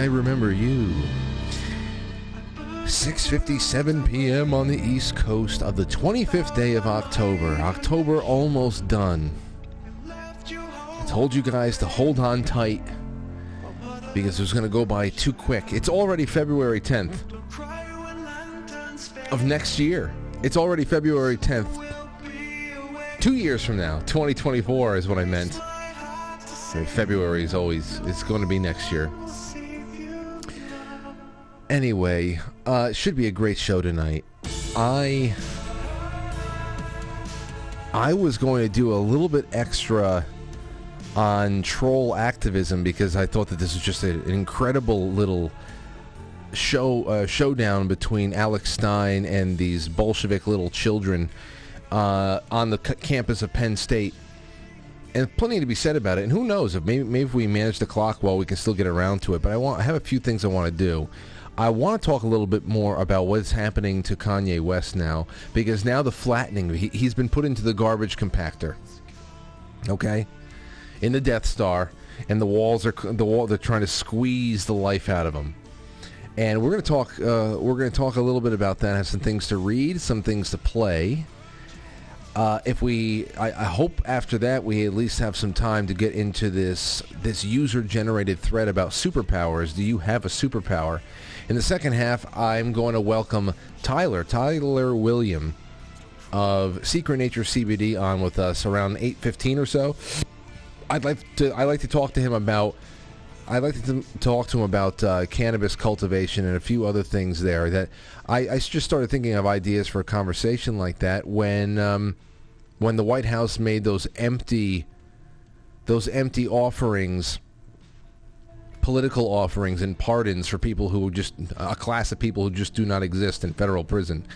I remember you. 6:57 p.m. on the East Coast of the 25th day of October. October almost done. I told you guys to hold on tight because it was going to go by too quick. It's already February 10th of next year. It's already February 10th. Two years from now, 2024 is what I meant. February is always, it's going to be next year. Anyway, uh, it should be a great show tonight. I I was going to do a little bit extra on troll activism because I thought that this was just a, an incredible little show uh, showdown between Alex Stein and these Bolshevik little children uh, on the c- campus of Penn State. And plenty to be said about it. And who knows if maybe maybe if we manage the clock well, we can still get around to it. But I want I have a few things I want to do. I want to talk a little bit more about what's happening to Kanye West now because now the flattening he, he's been put into the garbage compactor. Okay, in the Death Star, and the walls are the wall. They're trying to squeeze the life out of him. And we're going to talk. Uh, we're going to talk a little bit about that. I Have some things to read, some things to play. Uh, if we, I, I hope after that we at least have some time to get into this this user generated thread about superpowers. Do you have a superpower? In the second half, I'm going to welcome Tyler, Tyler William of Secret Nature CBD on with us around 8:15 or so. I'd like to I'd like to talk to him about I'd like to talk to him about uh, cannabis cultivation and a few other things there that I, I just started thinking of ideas for a conversation like that when um, when the White House made those empty those empty offerings political offerings and pardons for people who just a class of people who just do not exist in federal prison.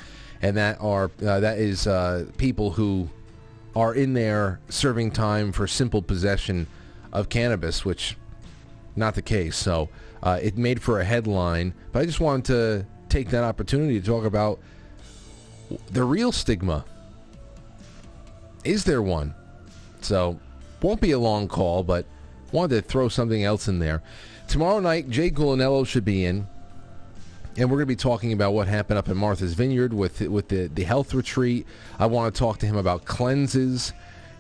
And that are uh, that is uh, people who are in there serving time for simple possession of cannabis which not the case. So uh, it made for a headline but i just wanted to take that opportunity to talk about the real stigma. Is there one? So won't be a long call but wanted to throw something else in there Tomorrow night, Jay Gulinello should be in, and we're going to be talking about what happened up in Martha's Vineyard with with the the health retreat. I want to talk to him about cleanses.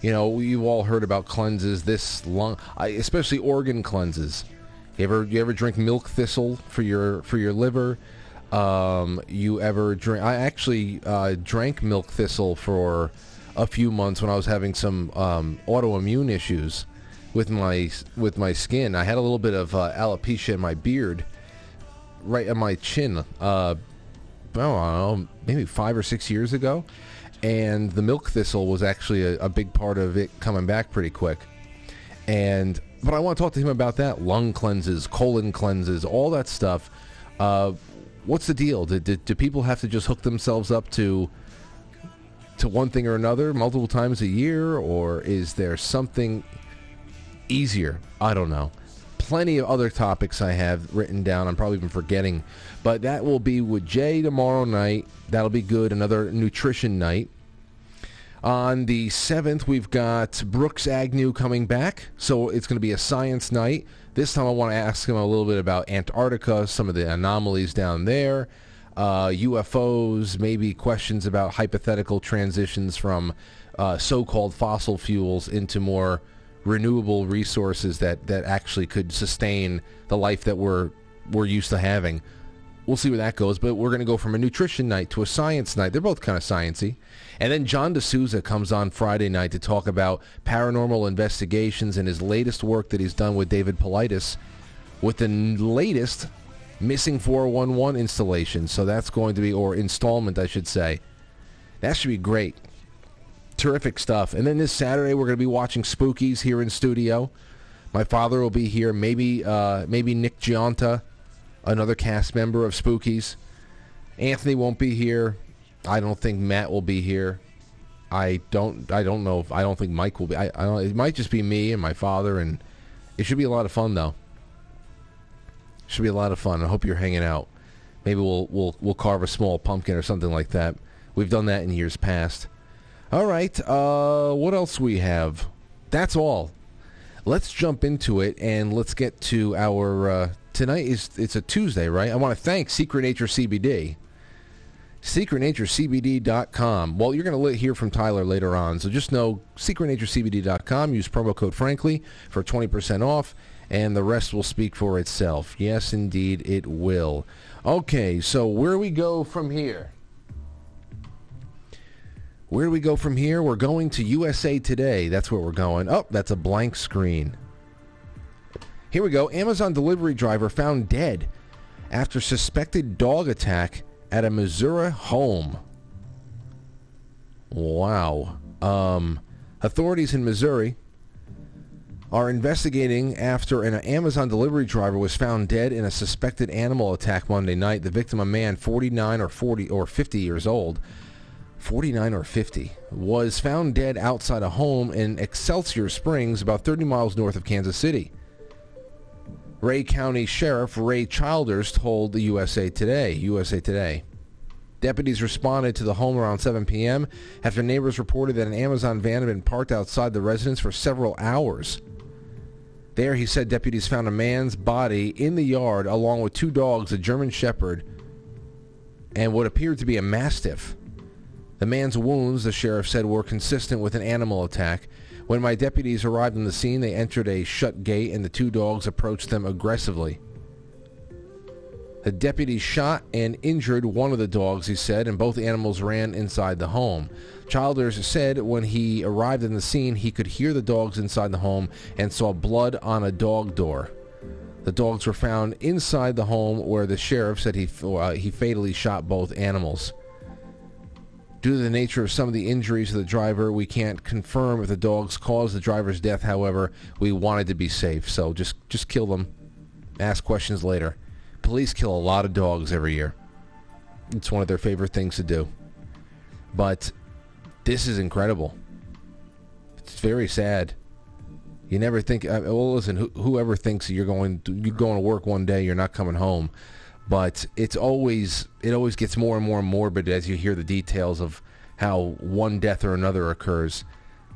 You know, you've all heard about cleanses. This long, especially organ cleanses. You ever you ever drink milk thistle for your for your liver? Um, you ever drink? I actually uh, drank milk thistle for a few months when I was having some um, autoimmune issues with my with my skin. I had a little bit of uh, alopecia in my beard, right on my chin. Uh, I don't know, maybe five or six years ago, and the milk thistle was actually a, a big part of it coming back pretty quick. And but I want to talk to him about that lung cleanses, colon cleanses, all that stuff. Uh, what's the deal? Do, do, do people have to just hook themselves up to to one thing or another multiple times a year, or is there something easier. I don't know. Plenty of other topics I have written down. I'm probably even forgetting. But that will be with Jay tomorrow night. That'll be good. Another nutrition night. On the 7th, we've got Brooks Agnew coming back. So it's going to be a science night. This time I want to ask him a little bit about Antarctica, some of the anomalies down there, uh, UFOs, maybe questions about hypothetical transitions from uh, so-called fossil fuels into more renewable resources that, that actually could sustain the life that we're we're used to having. We'll see where that goes, but we're going to go from a nutrition night to a science night. They're both kind of sciency. And then John DeSouza comes on Friday night to talk about paranormal investigations and his latest work that he's done with David Paulides with the latest missing 411 installation. So that's going to be, or installment, I should say. That should be great terrific stuff. And then this Saturday we're going to be watching Spookies here in studio. My father will be here. Maybe uh, maybe Nick Gionta, another cast member of Spookies. Anthony won't be here. I don't think Matt will be here. I don't. I don't know if I don't think Mike will be. I, I don't. It might just be me and my father, and it should be a lot of fun though. Should be a lot of fun. I hope you're hanging out. Maybe we'll we'll we'll carve a small pumpkin or something like that. We've done that in years past. All right. Uh, what else we have? That's all. Let's jump into it and let's get to our uh, tonight is it's a Tuesday, right? I want to thank Secret Nature CBD. SecretNatureCBD.com. Well, you're going to hear from Tyler later on, so just know SecretNatureCBD.com. Use promo code Frankly for 20% off, and the rest will speak for itself. Yes, indeed, it will. Okay, so where we go from here? Where do we go from here? We're going to USA Today. That's where we're going. Oh, that's a blank screen. Here we go. Amazon delivery driver found dead after suspected dog attack at a Missouri home. Wow. Um, authorities in Missouri are investigating after an Amazon delivery driver was found dead in a suspected animal attack Monday night. The victim, a man 49 or 40 or 50 years old, 49 or 50, was found dead outside a home in Excelsior Springs, about 30 miles north of Kansas City. Ray County Sheriff Ray Childers told the USA Today, USA Today. Deputies responded to the home around 7 p.m. after neighbors reported that an Amazon van had been parked outside the residence for several hours. There, he said deputies found a man's body in the yard along with two dogs, a German Shepherd and what appeared to be a Mastiff. The man's wounds, the sheriff said, were consistent with an animal attack. When my deputies arrived on the scene, they entered a shut gate and the two dogs approached them aggressively. The deputy shot and injured one of the dogs, he said, and both animals ran inside the home. Childers said when he arrived in the scene, he could hear the dogs inside the home and saw blood on a dog door. The dogs were found inside the home where the sheriff said he, uh, he fatally shot both animals. Due to the nature of some of the injuries of the driver, we can't confirm if the dogs caused the driver's death. However, we wanted to be safe, so just just kill them. Ask questions later. Police kill a lot of dogs every year. It's one of their favorite things to do. But this is incredible. It's very sad. You never think. Uh, well, listen. whoever thinks you're going to, you're going to work one day, you're not coming home but it's always it always gets more and more morbid as you hear the details of how one death or another occurs.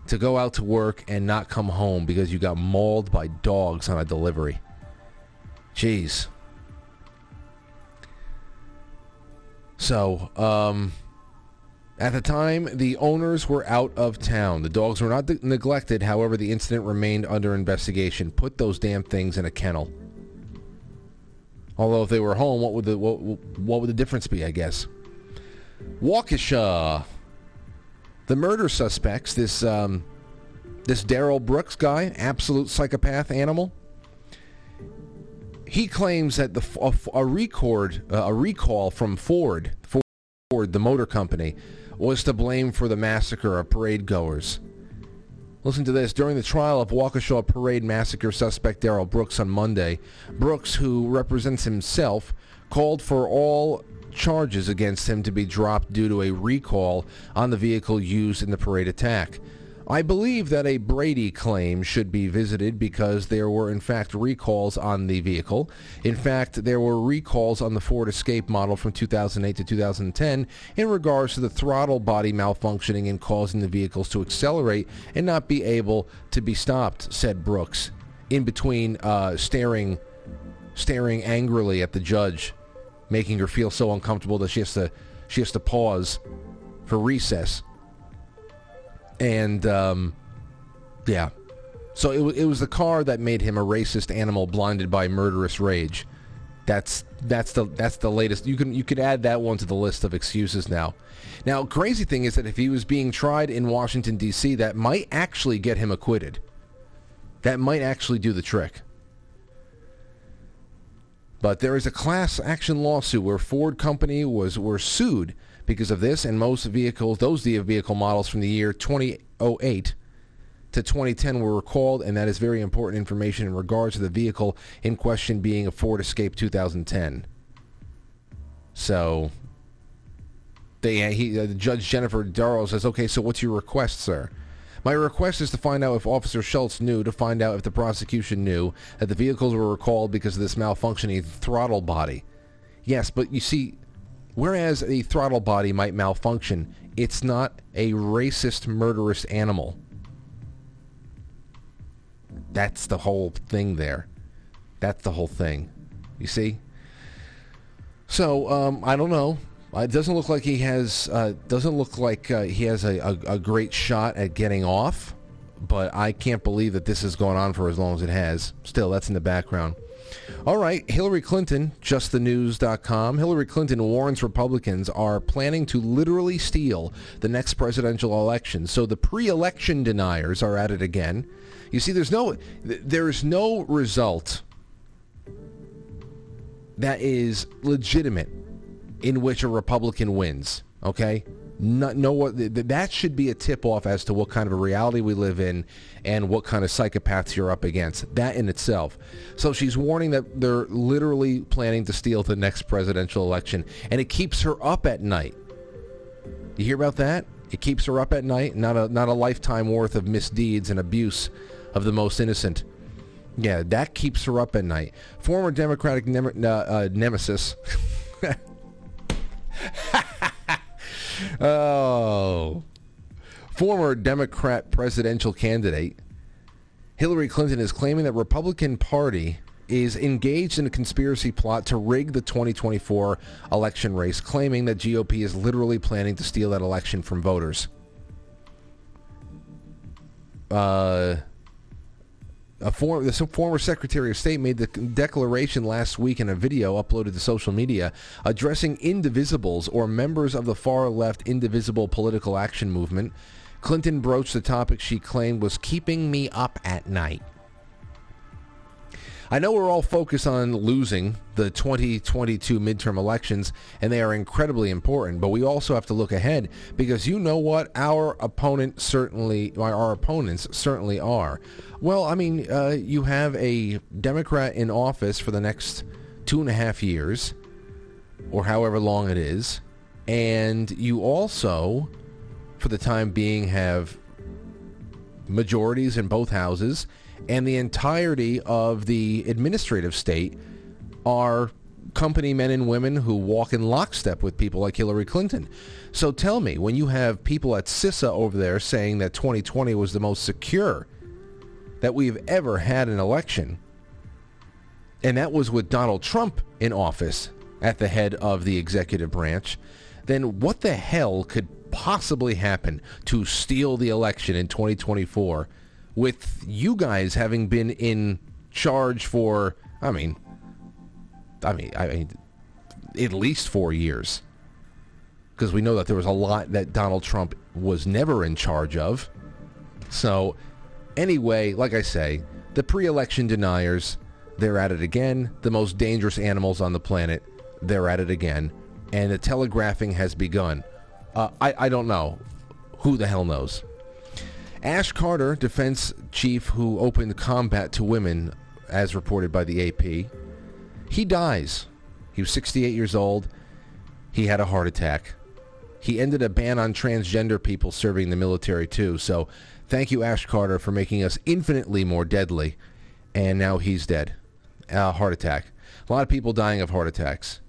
To go out to work and not come home because you got mauled by dogs on a delivery. Jeez. So, um, at the time, the owners were out of town. The dogs were not de- neglected. However, the incident remained under investigation. Put those damn things in a kennel. Although if they were home, what would the what, what would the difference be? I guess. Waukesha. The murder suspects. This um, this Darrell Brooks guy, absolute psychopath animal. He claims that the a, a record uh, a recall from Ford, Ford, the motor company, was to blame for the massacre of parade goers. Listen to this. During the trial of Waukesha Parade Massacre suspect Darrell Brooks on Monday, Brooks, who represents himself, called for all charges against him to be dropped due to a recall on the vehicle used in the parade attack. I believe that a Brady claim should be visited because there were in fact recalls on the vehicle. In fact, there were recalls on the Ford Escape model from 2008 to 2010 in regards to the throttle body malfunctioning and causing the vehicles to accelerate and not be able to be stopped, said Brooks, in between uh, staring, staring angrily at the judge, making her feel so uncomfortable that she has to, she has to pause for recess and um, yeah, so it, it was the car that made him a racist animal blinded by murderous rage. That's that's the that's the latest. You can you could add that one to the list of excuses now. Now, crazy thing is that if he was being tried in Washington D.C., that might actually get him acquitted. That might actually do the trick. But there is a class action lawsuit where Ford Company was were sued because of this, and most vehicles, those vehicle models from the year 2008 to 2010 were recalled, and that is very important information in regards to the vehicle in question being a Ford Escape 2010. So, they, he, uh, Judge Jennifer Dorow says, okay, so what's your request, sir? My request is to find out if Officer Schultz knew, to find out if the prosecution knew that the vehicles were recalled because of this malfunctioning throttle body. Yes, but you see, Whereas a throttle body might malfunction It's not a racist, murderous animal. That's the whole thing there. That's the whole thing. You see? So um, I don't know. It doesn't look like he has. Uh, doesn't look like uh, he has a, a, a, great shot at getting off. But I can't believe that this has gone on for as long as it has. Still, that's in the background. All right, Hillary Clinton, justthenews.com. Hillary Clinton warns Republicans are planning to literally steal the next presidential election. So the pre-election deniers are at it again. You see, there's no, there's no result that is legitimate in which a Republican wins. Okay, not, know what that should be a tip off as to what kind of a reality we live in and what kind of psychopaths you're up against. That in itself. So she's warning that they're literally planning to steal the next presidential election, and it keeps her up at night. You hear about that? It keeps her up at night. Not a not a lifetime worth of misdeeds and abuse of the most innocent. Yeah, that keeps her up at night. Former Democratic uh, uh, nemesis. oh. Former Democrat presidential candidate Hillary Clinton is claiming that Republican Party is engaged in a conspiracy plot to rig the 2024 election race, claiming that GOP is literally planning to steal that election from voters. Uh, a former, the former Secretary of State made the declaration last week in a video uploaded to social media addressing indivisibles or members of the far left indivisible political action movement. Clinton broached the topic she claimed was keeping me up at night. I know we're all focused on losing the 2022 midterm elections, and they are incredibly important, but we also have to look ahead because you know what? Our opponent certainly, our opponents certainly are. Well, I mean, uh, you have a Democrat in office for the next two and a half years, or however long it is, and you also, for the time being, have majorities in both houses and the entirety of the administrative state are company men and women who walk in lockstep with people like Hillary Clinton. So tell me, when you have people at CISA over there saying that 2020 was the most secure that we've ever had an election, and that was with Donald Trump in office at the head of the executive branch, then what the hell could possibly happen to steal the election in 2024 with you guys having been in charge for, I mean, I mean, I mean, at least four years. Because we know that there was a lot that Donald Trump was never in charge of. So, anyway, like I say, the pre-election deniers, they're at it again. The most dangerous animals on the planet, they're at it again. And the telegraphing has begun. Uh, I, I don't know. Who the hell knows? Ash Carter, defense chief who opened combat to women, as reported by the AP, he dies. He was 68 years old. He had a heart attack. He ended a ban on transgender people serving the military too. So thank you, Ash Carter, for making us infinitely more deadly. And now he's dead. A heart attack. A lot of people dying of heart attacks.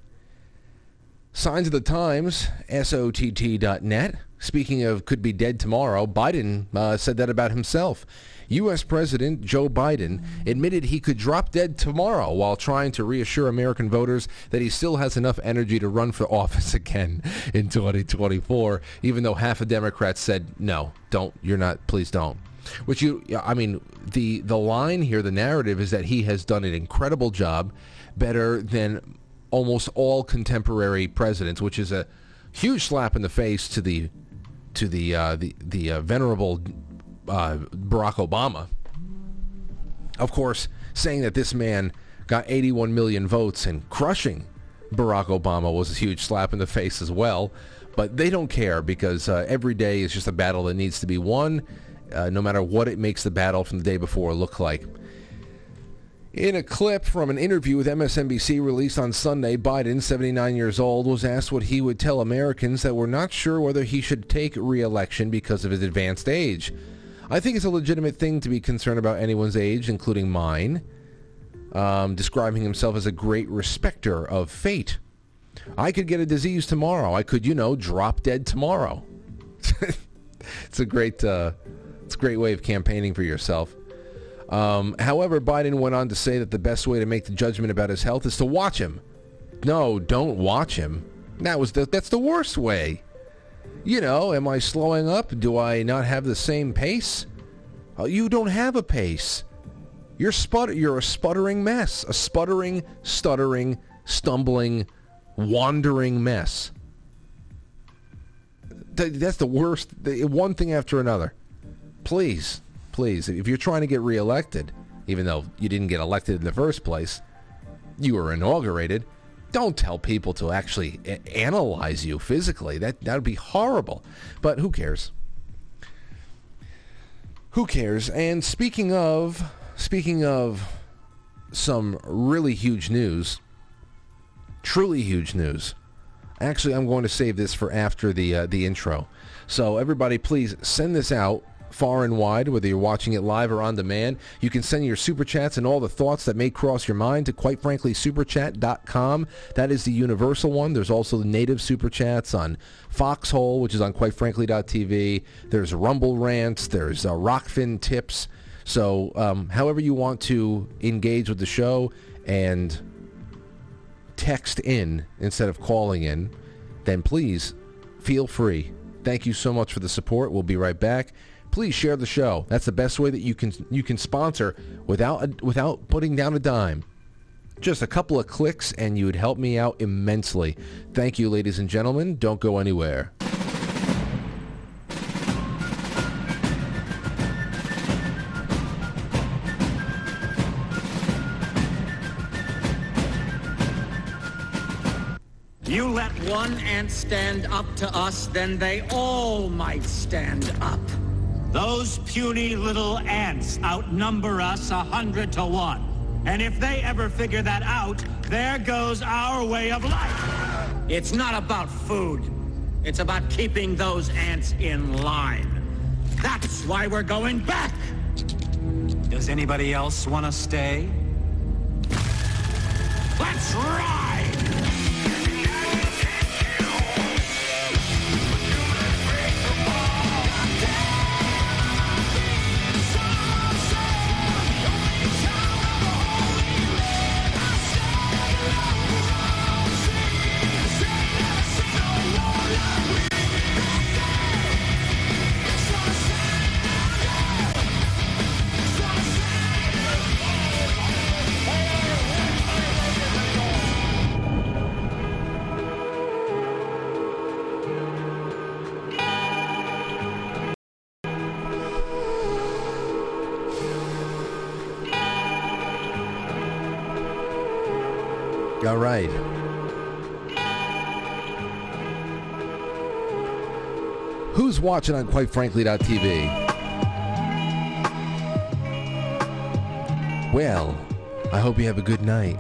Signs of the Times, SOTT.net. Speaking of could be dead tomorrow, Biden uh, said that about himself. U.S. President Joe Biden admitted he could drop dead tomorrow while trying to reassure American voters that he still has enough energy to run for office again in 2024, even though half of Democrats said, no, don't, you're not, please don't. Which you, I mean, the, the line here, the narrative is that he has done an incredible job, better than almost all contemporary presidents, which is a huge slap in the face to the to the uh, the the uh, venerable uh, Barack Obama. Of course, saying that this man got 81 million votes and crushing Barack Obama was a huge slap in the face as well. But they don't care because uh, every day is just a battle that needs to be won, uh, no matter what it makes the battle from the day before look like. In a clip from an interview with MSNBC released on Sunday, Biden, 79 years old, was asked what he would tell Americans that were not sure whether he should take re-election because of his advanced age. I think it's a legitimate thing to be concerned about anyone's age, including mine. Um, describing himself as a great respecter of fate. I could get a disease tomorrow. I could, you know, drop dead tomorrow. it's a great, uh, it's a great way of campaigning for yourself. Um, however, Biden went on to say that the best way to make the judgment about his health is to watch him. No, don't watch him. That was the, that's the worst way. You know, am I slowing up? Do I not have the same pace? Oh, you don't have a pace. You're sput- You're a sputtering mess. A sputtering, stuttering, stumbling, wandering mess. That's the worst. One thing after another. Please, please, if you're trying to get reelected, even though you didn't get elected in the first place, you were inaugurated. Don't tell people to actually analyze you physically. That that would be horrible. But who cares? Who cares? And speaking of speaking of some really huge news, truly huge news. Actually, I'm going to save this for after the uh, the intro. So everybody, please send this out far and wide, whether you're watching it live or on demand. You can send your super chats and all the thoughts that may cross your mind to quite frankly superchat.com. That is the universal one. There's also the native super chats on Foxhole, which is on quite frankly.tv. There's Rumble rants. There's uh, Rokfin tips. So um, however you want to engage with the show and text in instead of calling in, then please feel free. Thank you so much for the support. We'll be right back please share the show. That's the best way that you can you can sponsor without without putting down a dime. Just a couple of clicks and you would help me out immensely. Thank you, ladies and gentlemen. Don't go anywhere. You let one ant stand up to us, then they all might stand up. Those puny little ants outnumber us a hundred to one. And if they ever figure that out, there goes our way of life. It's not about food. It's about keeping those ants in line. That's why we're going back. Does anybody else want to stay? Let's ride! All right. Who's watching on QuiteFrankly.tv? Well, I hope you have a good night.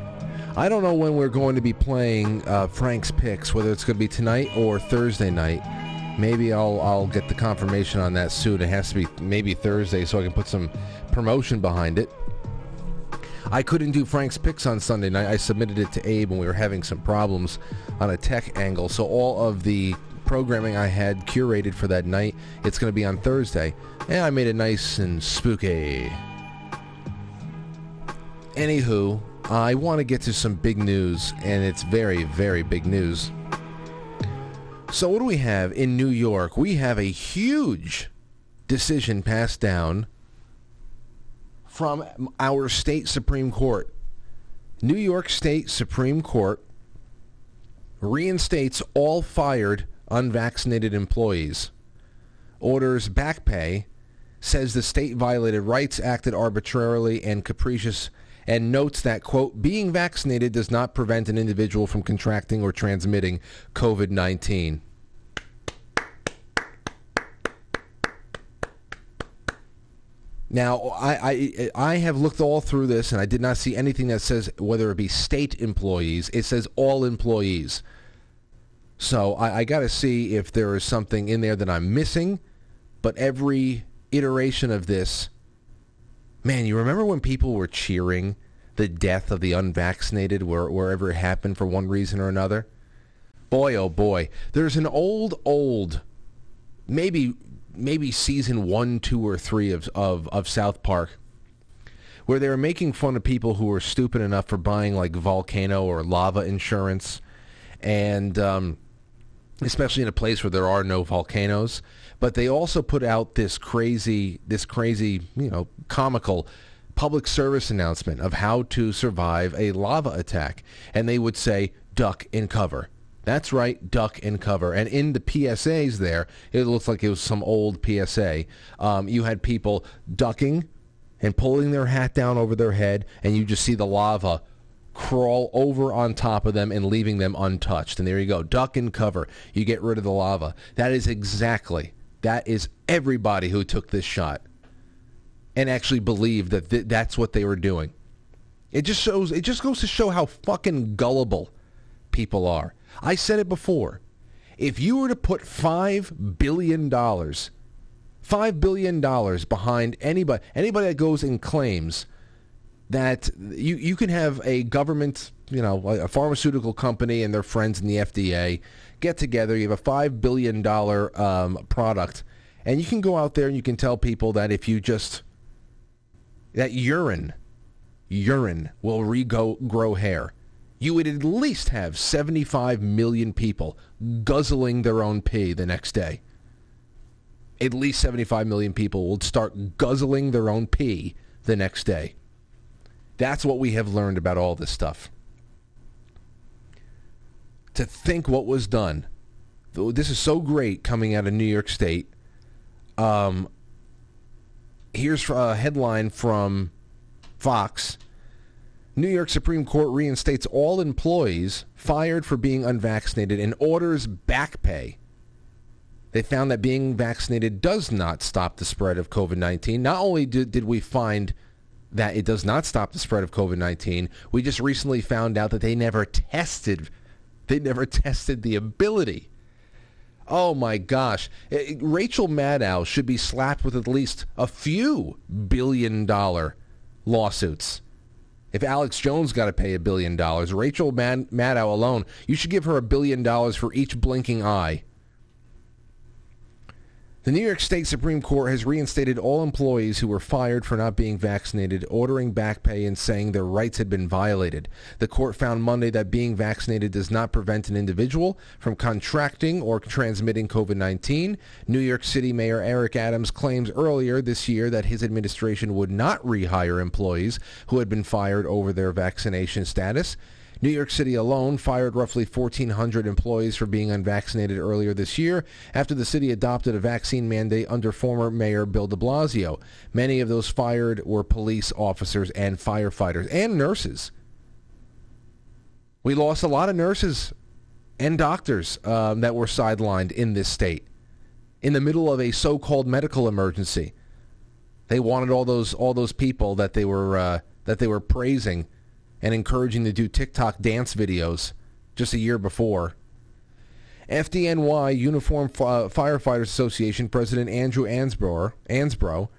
I don't know when we're going to be playing uh, Frank's picks, whether it's going to be tonight or Thursday night. Maybe I'll I'll get the confirmation on that soon. It has to be maybe Thursday, so I can put some promotion behind it. I couldn't do Frank's picks on Sunday night. I submitted it to Abe and we were having some problems on a tech angle. So all of the programming I had curated for that night, it's going to be on Thursday. And I made it nice and spooky. Anywho, I want to get to some big news, and it's very, very big news. So what do we have in New York? We have a huge decision passed down from our state Supreme Court. New York State Supreme Court reinstates all fired unvaccinated employees. Orders back pay, says the state violated rights, acted arbitrarily and capricious, and notes that, quote, being vaccinated does not prevent an individual from contracting or transmitting COVID-19. Now, I, I I have looked all through this, and I did not see anything that says whether it be state employees. It says all employees. So I, I got to see if there is something in there that I'm missing. But every iteration of this, man, you remember when people were cheering the death of the unvaccinated where, wherever it happened for one reason or another? Boy, oh boy, there's an old, old maybe maybe season one, two, or three of of, of South Park, where they were making fun of people who were stupid enough for buying like volcano or lava insurance, and um, especially in a place where there are no volcanoes. But they also put out this crazy, this crazy, you know, comical public service announcement of how to survive a lava attack, and they would say duck and cover that's right, duck and cover. And in the PSAs there, it looks like it was some old PSA. Um, you had people ducking and pulling their hat down over their head, and you just see the lava crawl over on top of them and leaving them untouched. And there you go, duck and cover. You get rid of the lava. That is exactly, that is everybody who took this shot and actually believed that th- that's what they were doing. It just shows, it just goes to show how fucking gullible people are. I said it before. If you were to put $5 billion, $5 billion behind anybody, anybody that goes and claims that you, you can have a government, you know, a pharmaceutical company and their friends in the FDA get together, you have a $5 billion um, product, and you can go out there and you can tell people that if you just, that urine, urine will regrow hair you would at least have 75 million people guzzling their own pee the next day. At least 75 million people will start guzzling their own pee the next day. That's what we have learned about all this stuff. To think what was done. This is so great coming out of New York State. Um, here's a headline from Fox New York Supreme Court reinstates all employees fired for being unvaccinated and orders back pay. They found that being vaccinated does not stop the spread of COVID-19. Not only did, did we find that it does not stop the spread of COVID-19, we just recently found out that they never tested they never tested the ability. Oh my gosh. Rachel Maddow should be slapped with at least a few billion dollar lawsuits if Alex Jones got to pay a billion dollars, Rachel Mad- Maddow alone, you should give her a billion dollars for each blinking eye. The New York State Supreme Court has reinstated all employees who were fired for not being vaccinated, ordering back pay and saying their rights had been violated. The court found Monday that being vaccinated does not prevent an individual from contracting or transmitting COVID-19. New York City Mayor Eric Adams claims earlier this year that his administration would not rehire employees who had been fired over their vaccination status. New York City alone fired roughly 1,400 employees for being unvaccinated earlier this year after the city adopted a vaccine mandate under former Mayor Bill de Blasio. Many of those fired were police officers and firefighters and nurses. We lost a lot of nurses and doctors um, that were sidelined in this state in the middle of a so-called medical emergency. They wanted all those all those people that they were uh, that they were praising and encouraging to do TikTok dance videos just a year before. FDNY Uniform Firefighters Association President Andrew Ansbro, Ansbro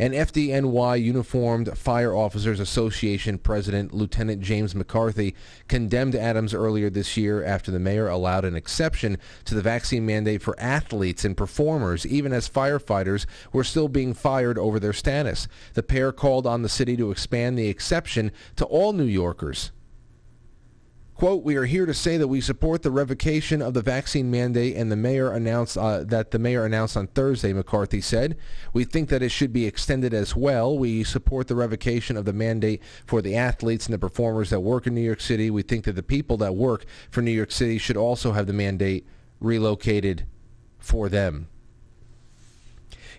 and FDNY Uniformed Fire Officers Association President Lieutenant James McCarthy condemned Adams earlier this year after the mayor allowed an exception to the vaccine mandate for athletes and performers, even as firefighters were still being fired over their status. The pair called on the city to expand the exception to all New Yorkers. Quote, we are here to say that we support the revocation of the vaccine mandate and the mayor announced uh, that the mayor announced on Thursday, McCarthy said. We think that it should be extended as well. We support the revocation of the mandate for the athletes and the performers that work in New York City. We think that the people that work for New York City should also have the mandate relocated for them.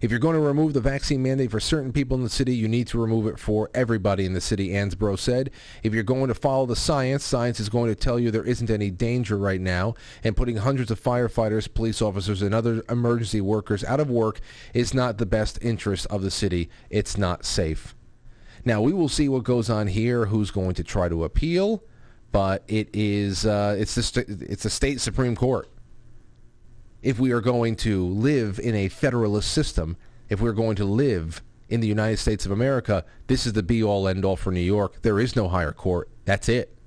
If you're going to remove the vaccine mandate for certain people in the city, you need to remove it for everybody in the city, Ansbro said. If you're going to follow the science, science is going to tell you there isn't any danger right now, and putting hundreds of firefighters, police officers, and other emergency workers out of work is not the best interest of the city. It's not safe. Now, we will see what goes on here, who's going to try to appeal, but it is uh, it's the st- it's the state supreme court if we are going to live in a federalist system, if we're going to live in the United States of America, this is the be-all, end-all for New York. There is no higher court. That's it.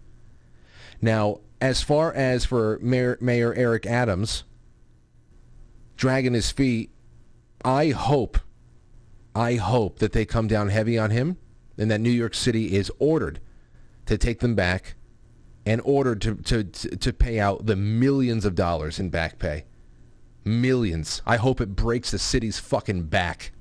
Now, as far as for Mayor, Mayor Eric Adams dragging his feet I hope, I hope that they come down heavy on him and that New York City is ordered to take them back and ordered to, to, to pay out the millions of dollars in back pay. Millions. I hope it breaks the city's fucking back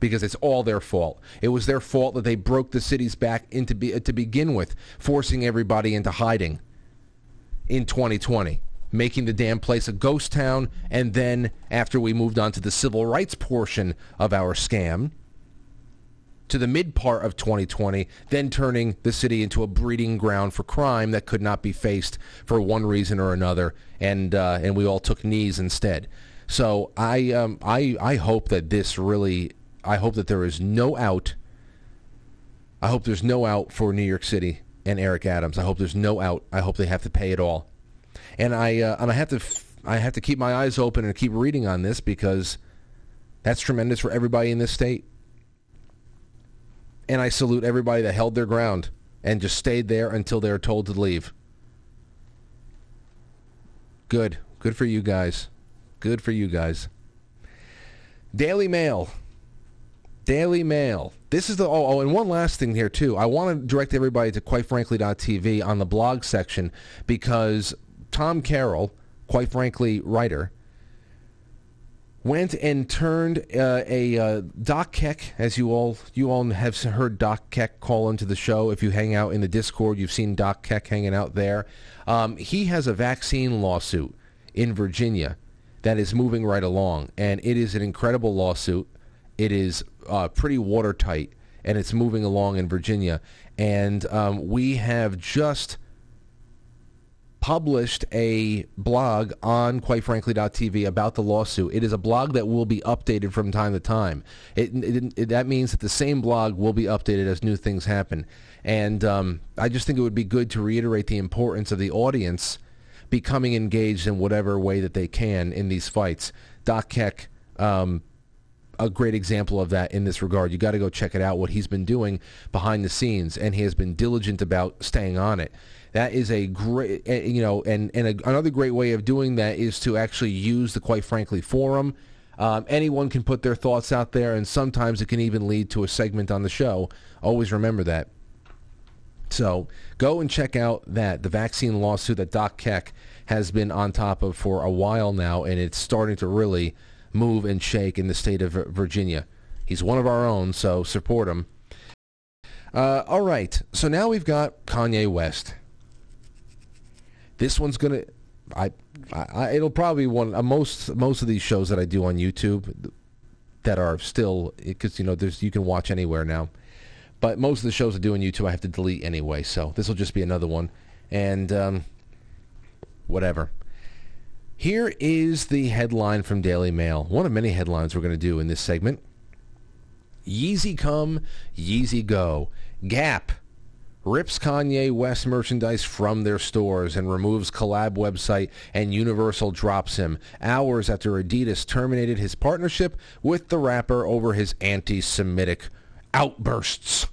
because it's all their fault. It was their fault that they broke the city's back into be, to begin with, forcing everybody into hiding in 2020, making the damn place a ghost town, and then after we moved on to the civil rights portion of our scam, to the mid part of 2020, then turning the city into a breeding ground for crime that could not be faced for one reason or another, and uh, and we all took knees instead. So I um, I I hope that this really I hope that there is no out. I hope there's no out for New York City and Eric Adams. I hope there's no out. I hope they have to pay it all, and I uh, and I have to I have to keep my eyes open and keep reading on this because that's tremendous for everybody in this state and I salute everybody that held their ground and just stayed there until they were told to leave. Good. Good for you guys. Good for you guys. Daily Mail. Daily Mail. This is the oh, oh and one last thing here too. I want to direct everybody to quite frankly.tv on the blog section because Tom Carroll, quite frankly writer, went and turned uh, a uh, Doc Keck, as you all you all have heard Doc Keck call into the show. If you hang out in the Discord, you've seen Doc Keck hanging out there. Um, he has a vaccine lawsuit in Virginia that is moving right along, and it is an incredible lawsuit. It is uh, pretty watertight, and it's moving along in Virginia. And um, we have just published a blog on quitefrankly.tv about the lawsuit. It is a blog that will be updated from time to time. It, it, it, that means that the same blog will be updated as new things happen. And um, I just think it would be good to reiterate the importance of the audience becoming engaged in whatever way that they can in these fights. Doc Keck, um, a great example of that in this regard. You got to go check it out, what he's been doing behind the scenes, and he has been diligent about staying on it. That is a great, eh, you know, and, and a, another great way of doing that is to actually use the Quite Frankly forum. Um, anyone can put their thoughts out there, and sometimes it can even lead to a segment on the show. Always remember that. So go and check out that, the vaccine lawsuit that Doc Keck has been on top of for a while now, and it's starting to really move and shake in the state of Virginia. He's one of our own, so support him. Uh, all right, so now we've got Kanye West. This one's gonna, I, I it'll probably one uh, most most of these shows that I do on YouTube that are still because you know there's you can watch anywhere now, but most of the shows I do on YouTube I have to delete anyway. So this will just be another one, and um, whatever. Here is the headline from Daily Mail. One of many headlines we're going to do in this segment. Yeezy come, Yeezy go. Gap rips Kanye West merchandise from their stores and removes collab website and Universal drops him hours after Adidas terminated his partnership with the rapper over his anti-Semitic outbursts.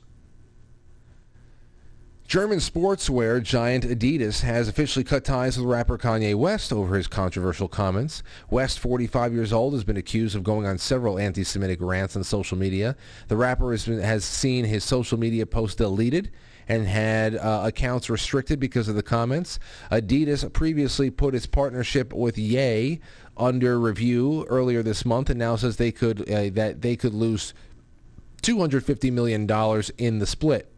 German sportswear giant Adidas has officially cut ties with rapper Kanye West over his controversial comments. West, 45 years old, has been accused of going on several anti-Semitic rants on social media. The rapper has, been, has seen his social media posts deleted and had uh, accounts restricted because of the comments. Adidas previously put its partnership with Ye under review earlier this month, and now says they could uh, that they could lose 250 million dollars in the split.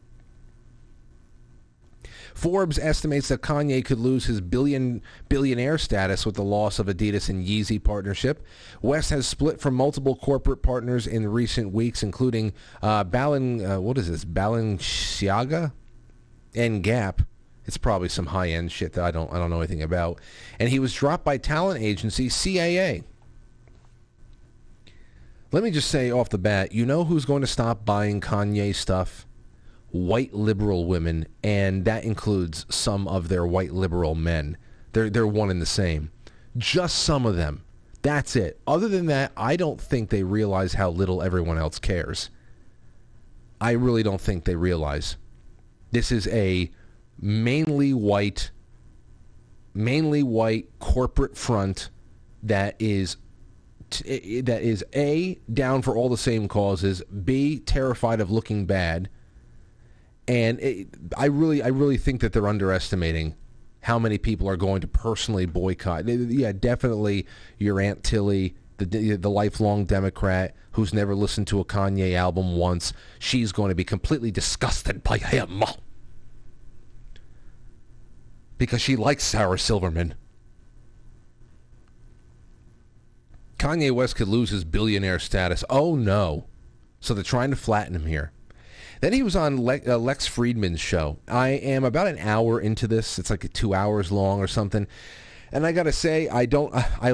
Forbes estimates that Kanye could lose his billion billionaire status with the loss of Adidas and Yeezy partnership. West has split from multiple corporate partners in recent weeks, including uh, uh, what is this, Balenciaga and Gap. It's probably some high-end shit that I don't I don't know anything about. And he was dropped by talent agency CAA. Let me just say off the bat, you know who's going to stop buying Kanye stuff? White liberal women, and that includes some of their white liberal men. They're they're one and the same. Just some of them. That's it. Other than that, I don't think they realize how little everyone else cares. I really don't think they realize. This is a mainly white, mainly white corporate front that is t- that is a down for all the same causes, b terrified of looking bad, and it, I really I really think that they're underestimating how many people are going to personally boycott. Yeah, definitely your Aunt Tilly, the the lifelong Democrat who's never listened to a Kanye album once. She's going to be completely disgusted by him because she likes Sarah Silverman. Kanye West could lose his billionaire status. Oh no. So they're trying to flatten him here. Then he was on uh, Lex Fridman's show. I am about an hour into this. It's like two hours long or something. And I got to say, I don't. I, I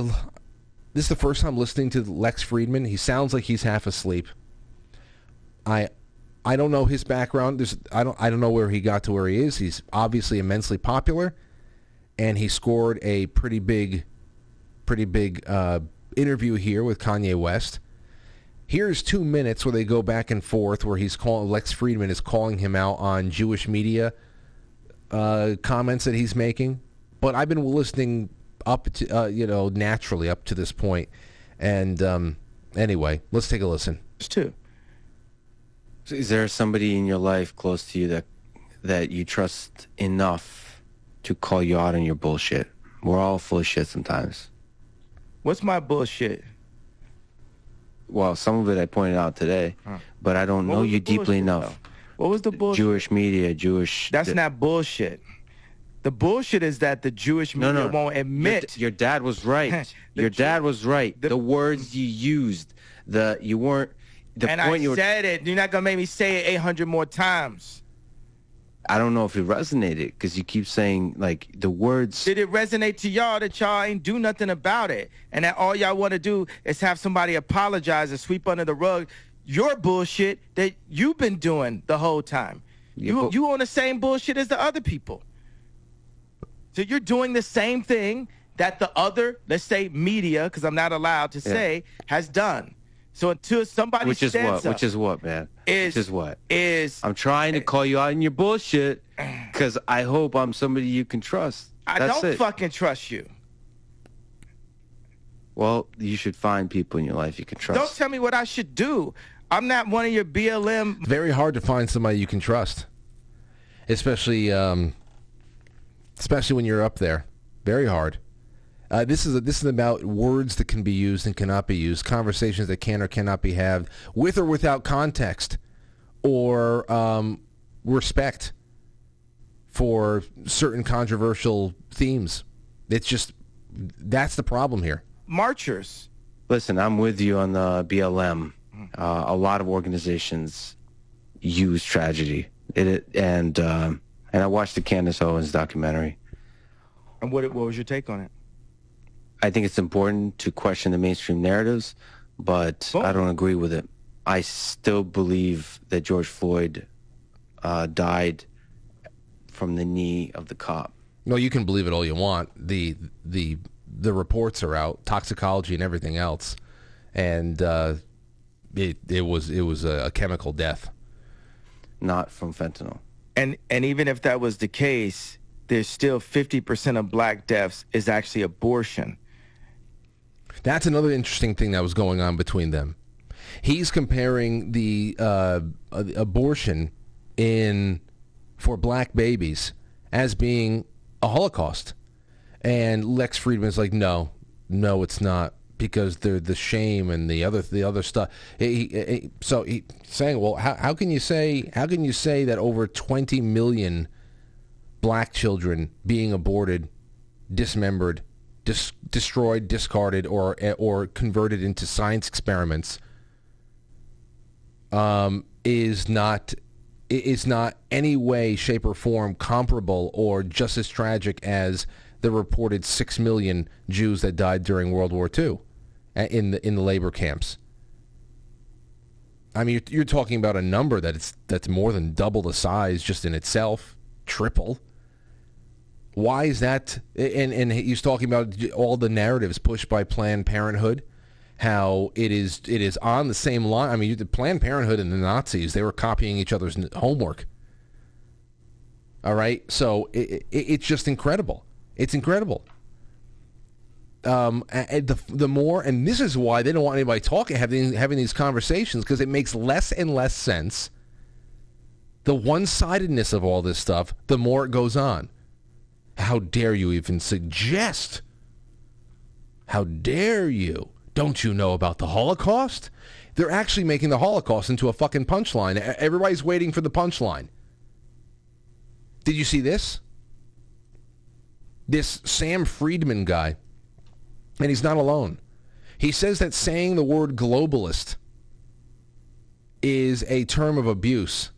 this is the first time listening to Lex Fridman. He sounds like he's half asleep. I I don't know his background. There's I don't I don't know where he got to where he is. He's obviously immensely popular, and he scored a pretty big, pretty big uh, interview here with Kanye West. Here's two minutes where they go back and forth, where he's calling Lex Fridman is calling him out on Jewish media uh, comments that he's making. But I've been listening up to uh, you know naturally up to this point. and um, anyway, let's take a listen. Two. So is there somebody in your life close to you that that you trust enough to call you out on your bullshit? We're all full of shit sometimes. What's my bullshit? Well, some of it I pointed out today, huh. but I don't what know you deeply enough. Though? What was the bullshit? Jewish media, Jewish. That's not bullshit. The bullshit is that the Jewish media no, no. won't admit. Your, your dad was right. your dad was right. The, the, words you used, the you weren't. The and point I you said it. You're not gonna make me say it 800 more times. I don't know if it resonated because you keep saying like the words. Did it resonate to y'all that y'all ain't do nothing about it, and that all y'all want to do is have somebody apologize and sweep under the rug your bullshit that you've been doing the whole time? Yeah, you you on the same bullshit as the other people. So you're doing the same thing that the other, let's say media, because I'm not allowed to say, has done. So until somebody which is what, up, which is what, man, is, which is what is I'm trying to call you out in your bullshit because I hope I'm somebody you can trust. I That's don't it. fucking trust you. Well, you should find people in your life you can trust. Don't tell me what I should do. I'm not one of your BLM. Very hard to find somebody you can trust, especially um, especially when you're up there. Very hard. Uh, this is a, this is about words that can be used and cannot be used, conversations that can or cannot be had with or without context, or um, respect for certain controversial themes. It's just that's the problem here. Marchers. Listen, I'm with you on the BLM. Uh, a lot of organizations use tragedy, it, it and uh, and I watched the Candace Owens documentary. And what what was your take on it? I think it's important to question the mainstream narratives, but oh. I don't agree with it. I still believe that George Floyd uh, died from the knee of the cop. No, you can believe it all you want. the the The reports are out, toxicology and everything else, and uh, it it was it was a, a chemical death, not from fentanyl. And and even if that was the case, there's still 50% of black deaths is actually abortion. That's another interesting thing that was going on between them. He's comparing the uh, abortion in for black babies as being a Holocaust, and Lex Fridman's like, no, no, it's not because the the shame and the other the other stuff. He, he, so he's saying, well, how, how can you say how can you say that over 20 million black children being aborted, dismembered, dis- destroyed, discarded, or or converted into science experiments um, is not is not any way, shape, or form comparable or just as tragic as the reported six million Jews that died during World War II in the in the labor camps. I mean, you're, you're talking about a number that it's that's more than double the size just in itself, triple. Why is that? And and he's talking about all the narratives pushed by Planned Parenthood, how it is it is on the same line. I mean, the Planned Parenthood and the Nazis they were copying each other's homework. All right, so it, it, it's just incredible. It's incredible. um, the the more, and this is why they don't want anybody talking, having having these conversations, because it makes less and less sense. The one-sidedness of all this stuff, the more it goes on. How dare you even suggest? How dare you? Don't you know about the Holocaust? They're actually making the Holocaust into a fucking punchline. Everybody's waiting for the punchline. Did you see this? This Sam Friedman guy and he's not alone. He says that saying the word globalist is a term of abuse.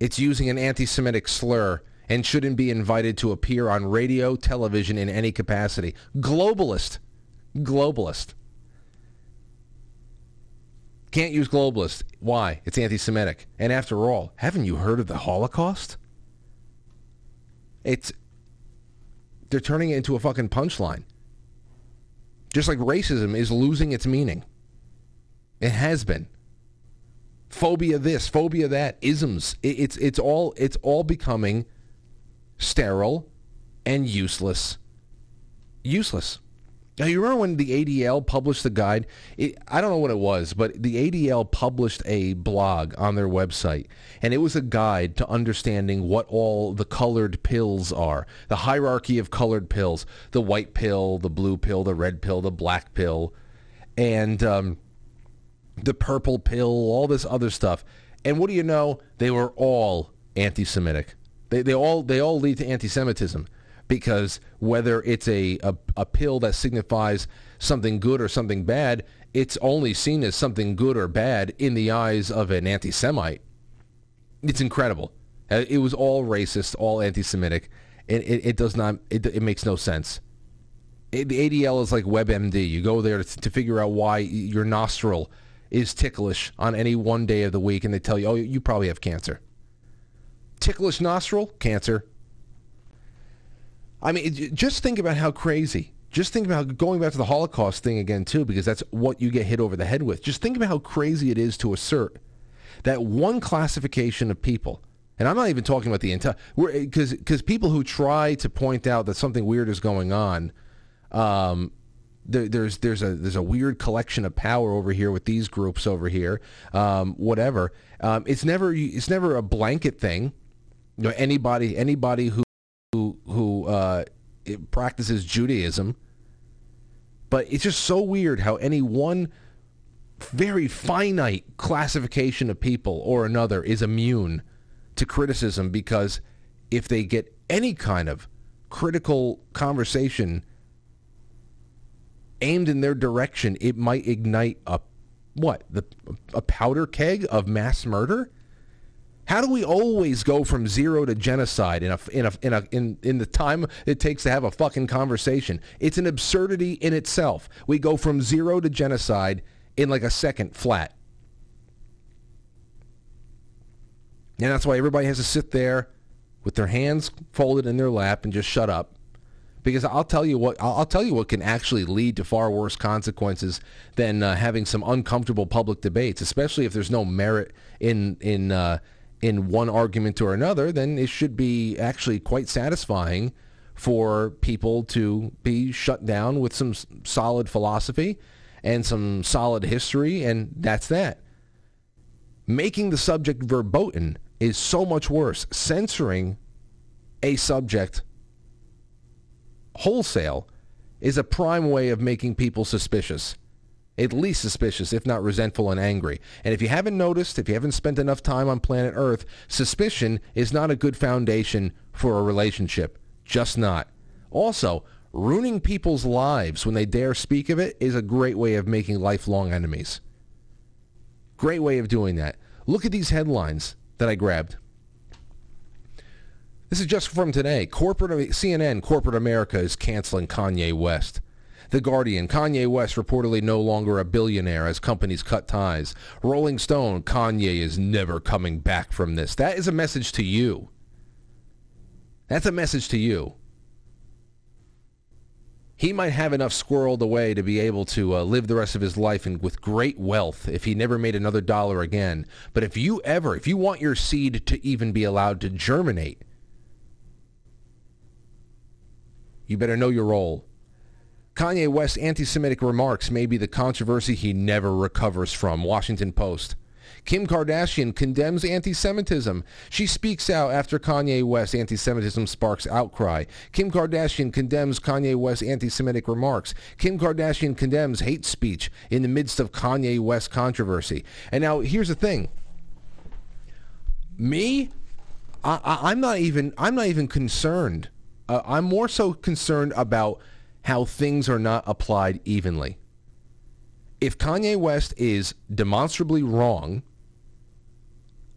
It's using an anti-Semitic slur and shouldn't be invited to appear on radio, television in any capacity. Globalist. Globalist. Can't use globalist. Why? It's anti-Semitic. And after all, haven't you heard of the Holocaust? It's they're turning it into a fucking punchline. Just like racism is losing its meaning. It has been. Phobia this, phobia that, isms. It, it's it's all it's all becoming sterile and useless. Useless. Now, you remember when the ADL published the guide? It, I don't know what it was, but the ADL published a blog on their website, and it was a guide to understanding what all the colored pills are, the hierarchy of colored pills, the white pill, the blue pill, the red pill, the black pill, and um, the purple pill, all this other stuff. And what do you know? They were all anti-Semitic. They, they all they all lead to anti-Semitism because whether it's a, a, a pill that signifies something good or something bad, it's only seen as something good or bad in the eyes of an anti-Semite. It's incredible. Uh, it was all racist, all anti-Semitic. It, it, it does not, it, it makes no sense. It, the ADL is like WebMD. You go there to, to figure out why your nostril is ticklish on any one day of the week, and they tell you, oh, you probably have cancer. Ticklish nostril, cancer. I mean, just think about how crazy. Just think about going back to the Holocaust thing again, too, because that's what you get hit over the head with. Just think about how crazy it is to assert that one classification of people, and I'm not even talking about the entire, because because people who try to point out that something weird is going on, um, there, there's there's a there's a weird collection of power over here with these groups over here, um, whatever. Um, it's never it's never a blanket thing. You know, anybody anybody who who who uh, practices Judaism. But it's just so weird how any one very finite classification of people or another is immune to criticism because if they get any kind of critical conversation aimed in their direction, it might ignite a what the a powder keg of mass murder. How do we always go from zero to genocide in a in a in a in, in the time it takes to have a fucking conversation? It's an absurdity in itself. We go from zero to genocide in like a second flat. And that's why everybody has to sit there with their hands folded in their lap and just shut up. Because I'll tell you what I'll tell you what can actually lead to far worse consequences than uh, having some uncomfortable public debates, especially if there's no merit in in uh, in one argument or another, then it should be actually quite satisfying for people to be shut down with some solid philosophy and some solid history, and that's that. Making the subject verboten is so much worse. Censoring a subject wholesale is a prime way of making people suspicious at least suspicious, if not resentful and angry. And if you haven't noticed, if you haven't spent enough time on planet Earth, suspicion is not a good foundation for a relationship. Just not. Also, ruining people's lives when they dare speak of it is a great way of making lifelong enemies. Great way of doing that. Look at these headlines that I grabbed. This is just from today. Corporate CNN, corporate America is canceling Kanye West. The Guardian, Kanye West reportedly no longer a billionaire as companies cut ties. Rolling Stone, Kanye is never coming back from this. That is a message to you. That's a message to you. He might have enough squirreled away to be able to uh, live the rest of his life and with great wealth if he never made another dollar again. But if you ever, if you want your seed to even be allowed to germinate, you better know your role. Kanye West's anti-Semitic remarks may be the controversy he never recovers from. Washington Post. Kim Kardashian condemns anti-Semitism. She speaks out after Kanye West's anti-Semitism sparks outcry. Kim Kardashian condemns Kanye West's anti-Semitic remarks. Kim Kardashian condemns hate speech in the midst of Kanye West controversy. And now here's the thing. Me, I, am not even. I'm not even concerned. Uh, I'm more so concerned about how things are not applied evenly. If Kanye West is demonstrably wrong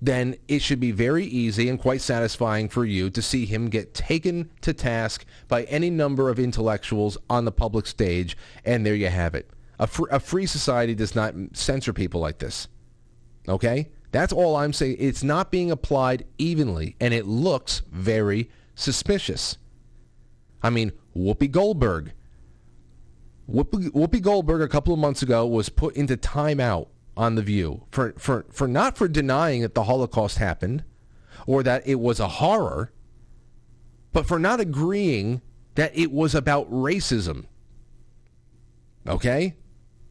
then it should be very easy and quite satisfying for you to see him get taken to task by any number of intellectuals on the public stage, and there you have it. A, fr- a free society does not censor people like this. Okay? That's all I'm saying. It's not being applied evenly, and it looks very suspicious. I mean, Whoopi Goldberg. Whoopi, Whoopi Goldberg a couple of months ago was put into timeout on the View for, for, for not for denying that the Holocaust happened or that it was a horror, but for not agreeing that it was about racism. Okay?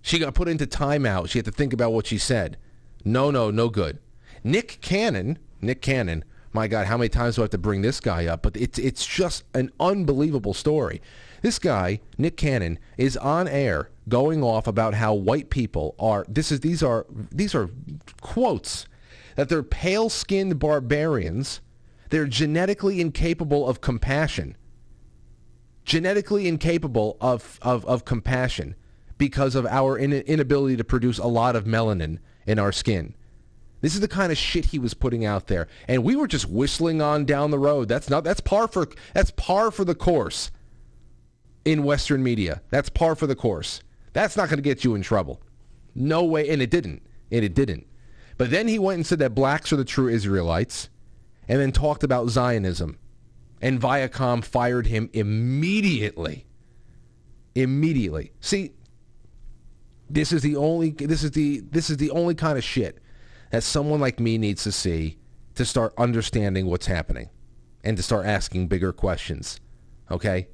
She got put into timeout. She had to think about what she said. No, no, no good. Nick Cannon, Nick Cannon, my God, how many times do I have to bring this guy up? But it's, it's just an unbelievable story. This guy, Nick Cannon, is on air going off about how white people are this is these are these are quotes that they're pale-skinned barbarians. They're genetically incapable of compassion. Genetically incapable of, of, of compassion because of our in- inability to produce a lot of melanin in our skin. This is the kind of shit he was putting out there, and we were just whistling on down the road. That's not that's par for that's par for the course in Western media. That's par for the course. That's not going to get you in trouble. No way. And it didn't. And it didn't. But then he went and said that blacks are the true Israelites and then talked about Zionism. And Viacom fired him immediately. Immediately. See, this is the only this is the this is the only kind of shit that someone like me needs to see to start understanding what's happening and to start asking bigger questions. Okay?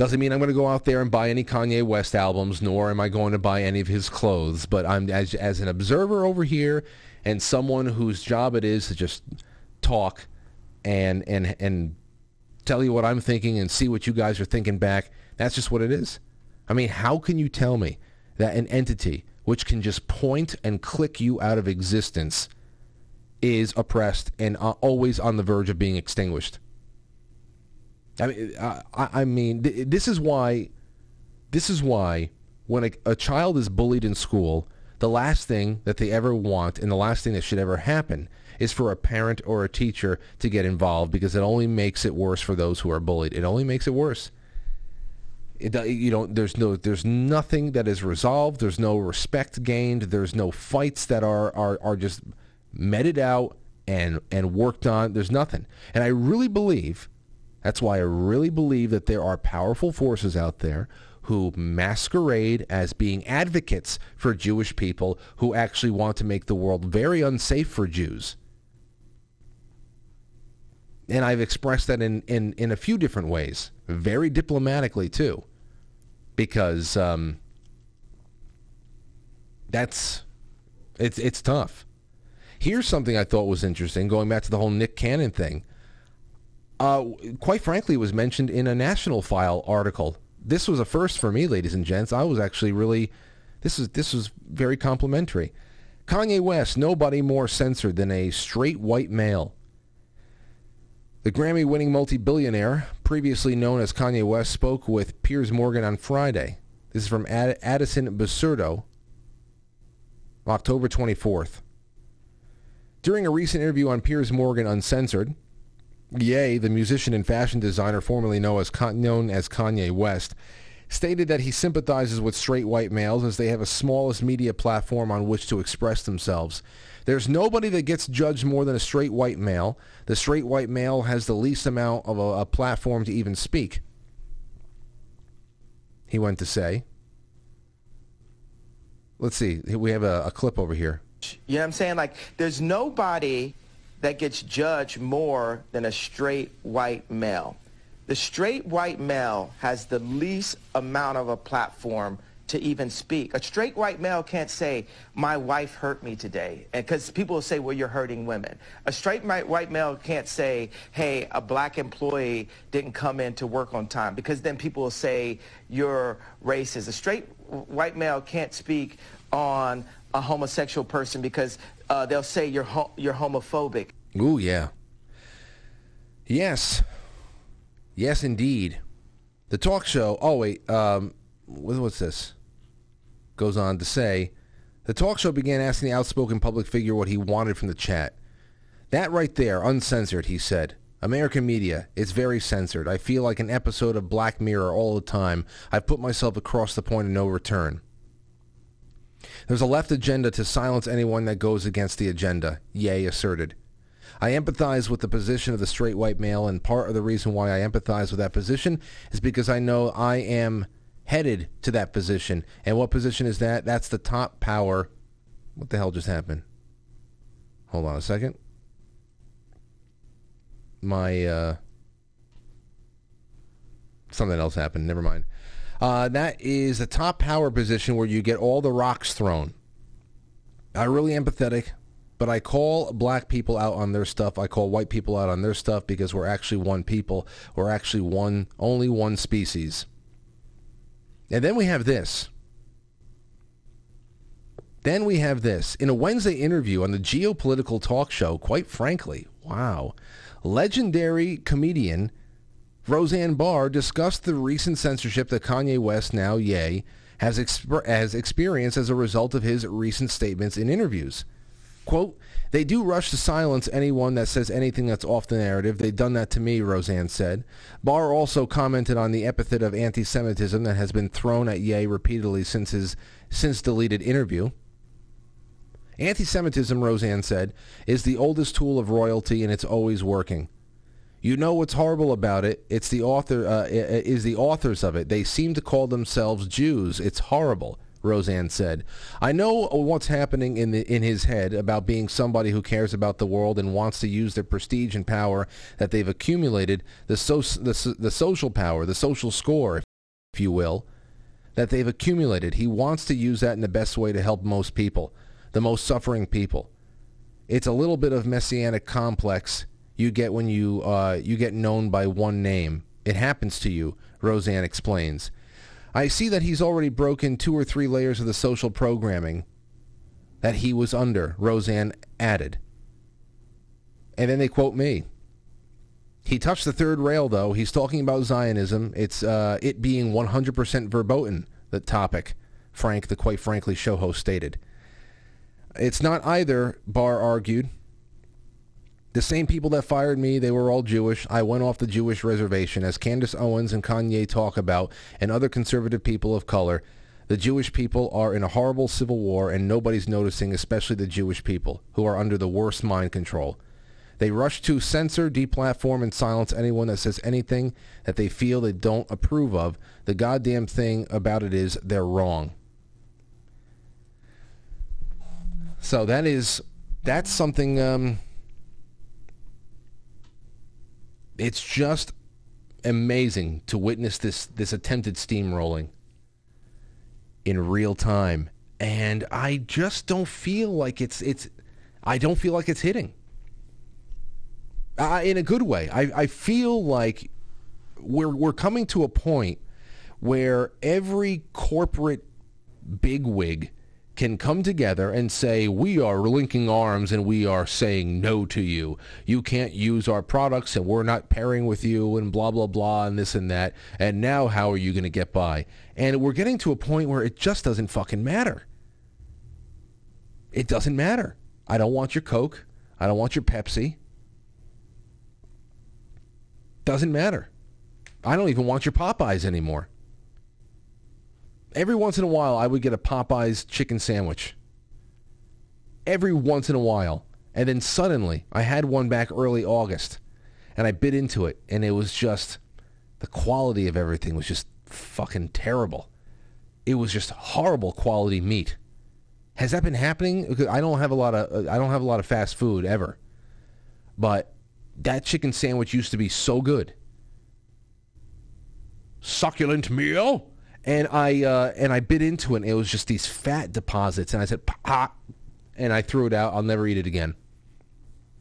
Doesn't mean I'm going to go out there and buy any Kanye West albums, nor am I going to buy any of his clothes. But I'm as as an observer over here, and someone whose job it is to just talk and and and tell you what I'm thinking and see what you guys are thinking back. That's just what it is. I mean, how can you tell me that an entity which can just point and click you out of existence is oppressed and uh, always on the verge of being extinguished? I mean, I, I mean, th- this is why, this is why, when a, a child is bullied in school, the last thing that they ever want and the last thing that should ever happen is for a parent or a teacher to get involved because it only makes it worse for those who are bullied. It only makes it worse. It, uh, you know, there's no, there's nothing that is resolved. There's no respect gained. There's no fights that are are are just meted out and and worked on. There's nothing. And I really believe that's why I really believe that there are powerful forces out there who masquerade as being advocates for Jewish people who actually want to make the world very unsafe for Jews. And I've expressed that in, in, in a few different ways, very diplomatically too, because um, that's it's it's tough. Here's something I thought was interesting, going back to the whole Nick Cannon thing uh, quite frankly, was mentioned in a National File article. This was a first for me, ladies and gents. I was actually really, this is this was very complimentary. Kanye West, nobody more censored than a straight white male. The Grammy-winning multi-billionaire, previously known as Kanye West, spoke with Piers Morgan on Friday. This is from Ad- Addison Basurdo, October 24th. During a recent interview on Piers Morgan Uncensored, Ye, the musician and fashion designer formerly known as, known as Kanye West, stated that he sympathizes with straight white males as they have a smallest media platform on which to express themselves. There's nobody that gets judged more than a straight white male. The straight white male has the least amount of a, a platform to even speak. He went to say. Let's see. We have a, a clip over here. You know I'm saying? Like, there's nobody that gets judged more than a straight white male. the straight white male has the least amount of a platform to even speak. A straight white male can't say, my wife hurt me today, because people will say, well, you're hurting women. A straight white male can't say, hey, a black employee didn't come in to work on time, because then people will say you're racist. A straight white male can't speak on a homosexual person because uh, they'll say you're, ho- you're homophobic. Ooh, yeah. Yes. Yes, indeed. The talk show. Oh wait, um, what's this? Goes on to say, the talk show began asking the outspoken public figure what he wanted from the chat. That right there, uncensored, he said. American media, it's very censored. I feel like an episode of Black Mirror all the time. I've put myself across the point of no return. There's a left agenda to silence anyone that goes against the agenda, Ye asserted. I empathize with the position of the straight white male, and part of the reason why I empathize with that position is because I know I am headed to that position. And what position is that? That's the top power. What the hell just happened? Hold on a second. My, uh, something else happened. Never mind. Uh, that is the top power position where you get all the rocks thrown. I'm really empathetic but I call black people out on their stuff. I call white people out on their stuff because we're actually one people. We're actually one, only one species. And then we have this. Then we have this. In a Wednesday interview on the geopolitical talk show, quite frankly, wow, legendary comedian Roseanne Barr discussed the recent censorship that Kanye West, now Ye, has, exp- has experienced as a result of his recent statements in interviews. Quote, they do rush to silence anyone that says anything that's off the narrative. They've done that to me, Roseanne said. Barr also commented on the epithet of anti-Semitism that has been thrown at Ye repeatedly since his since deleted interview. Anti-Semitism, Roseanne said, is the oldest tool of royalty and it's always working. You know what's horrible about it? It's the author uh, is the authors of it. They seem to call themselves Jews. It's horrible. Roseanne said. I know what's happening in the, in his head about being somebody who cares about the world and wants to use their prestige and power that they've accumulated, the, so, the, the social power, the social score, if you will, that they've accumulated. He wants to use that in the best way to help most people, the most suffering people. It's a little bit of messianic complex you get when you uh, you get known by one name. It happens to you, Roseanne explains. I see that he's already broken two or three layers of the social programming that he was under, Roseanne added. And then they quote me. He touched the third rail, though. He's talking about Zionism. It's uh, it being 100% verboten, the topic, Frank, the quite frankly show host, stated. It's not either, Barr argued. The same people that fired me, they were all Jewish. I went off the Jewish reservation. As Candace Owens and Kanye talk about, and other conservative people of color, the Jewish people are in a horrible civil war and nobody's noticing, especially the Jewish people, who are under the worst mind control. They rush to censor, deplatform, and silence anyone that says anything that they feel they don't approve of. The goddamn thing about it is they're wrong. So that is, that's something... Um, it's just amazing to witness this this attempted steamrolling in real time and I just don't feel like it's it's I don't feel like it's hitting in a good way. I, I feel like we're we're coming to a point where every corporate bigwig can come together and say, we are linking arms and we are saying no to you. You can't use our products and we're not pairing with you and blah, blah, blah, and this and that. And now how are you going to get by? And we're getting to a point where it just doesn't fucking matter. It doesn't matter. I don't want your Coke. I don't want your Pepsi. Doesn't matter. I don't even want your Popeyes anymore every once in a while I would get a Popeyes chicken sandwich. Every once in a while. And then suddenly I had one back early August and I bit into it and it was just the quality of everything was just fucking terrible. It was just horrible quality meat. Has that been happening? Because I don't have a lot of I don't have a lot of fast food ever. But that chicken sandwich used to be so good. succulent meal, and I uh, and I bit into it. and It was just these fat deposits, and I said pop, and I threw it out. I'll never eat it again.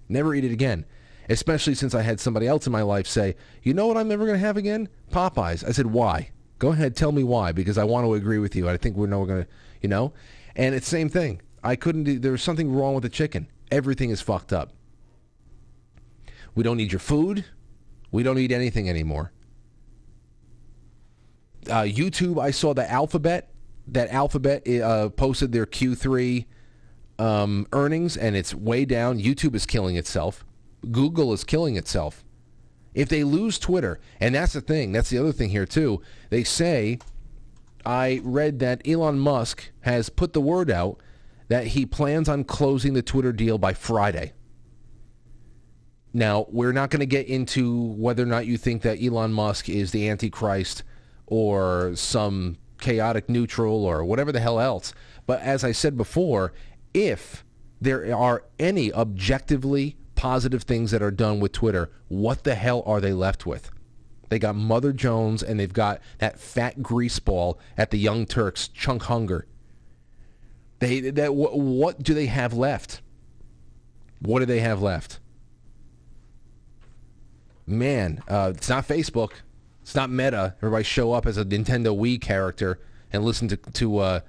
Never eat it again. Especially since I had somebody else in my life say, "You know what? I'm never going to have again Popeyes." I said, "Why?" Go ahead, tell me why, because I want to agree with you. I think we're no going to, you know. And it's same thing. I couldn't. Do, there was something wrong with the chicken. Everything is fucked up. We don't need your food. We don't need anything anymore. Uh, YouTube, I saw the Alphabet. That Alphabet uh, posted their Q3 um, earnings, and it's way down. YouTube is killing itself. Google is killing itself. If they lose Twitter, and that's the thing, that's the other thing here too. They say, I read that Elon Musk has put the word out that he plans on closing the Twitter deal by Friday. Now, we're not going to get into whether or not you think that Elon Musk is the Antichrist or some chaotic neutral or whatever the hell else. But as I said before, if there are any objectively positive things that are done with Twitter, what the hell are they left with? They got Mother Jones and they've got that fat greaseball at the Young Turks, Chunk Hunger. They that what, what do they have left? What do they have left? Man, uh, it's not Facebook. It's not Meta. Everybody show up as a Nintendo Wii character and listen to to uh,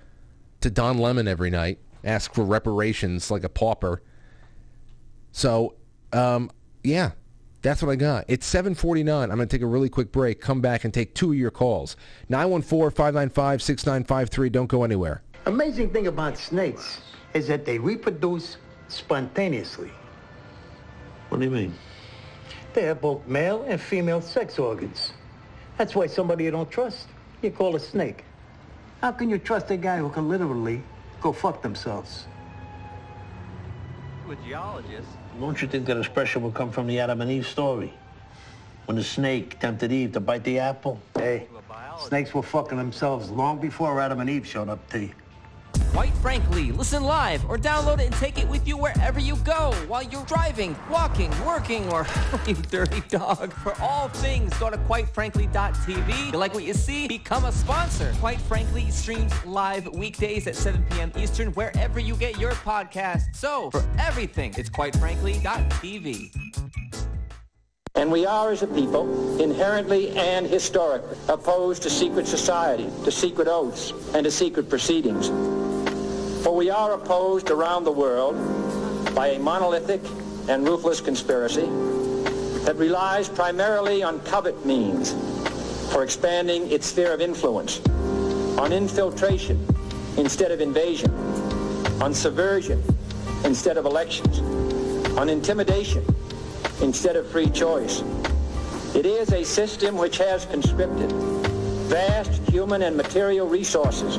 to Don Lemon every night. Ask for reparations like a pauper. So, um, yeah, that's what I got. It's 749. I'm going to take a really quick break, come back and take two of your calls. 914-595-6953. Don't go anywhere. Amazing thing about snakes is that they reproduce spontaneously. What do you mean? They have both male and female sex organs. That's why somebody you don't trust, you call a snake. How can you trust a guy who can literally go fuck themselves? A geologist. Don't you think that expression would come from the Adam and Eve story? When the snake tempted Eve to bite the apple? Hey, snakes were fucking themselves long before Adam and Eve showed up to you. Quite frankly, listen live or download it and take it with you wherever you go while you're driving, walking, working, or you dirty dog. For all things, go to quitefrankly.tv. You like what you see? Become a sponsor. Quite Frankly streams live weekdays at 7 p.m. Eastern wherever you get your podcast. So, for everything, it's quitefrankly.tv. And we are, as a people, inherently and historically opposed to secret society, to secret oaths, and to secret proceedings. For we are opposed around the world by a monolithic and ruthless conspiracy that relies primarily on covert means for expanding its sphere of influence, on infiltration instead of invasion, on subversion instead of elections, on intimidation instead of free choice. It is a system which has conscripted vast human and material resources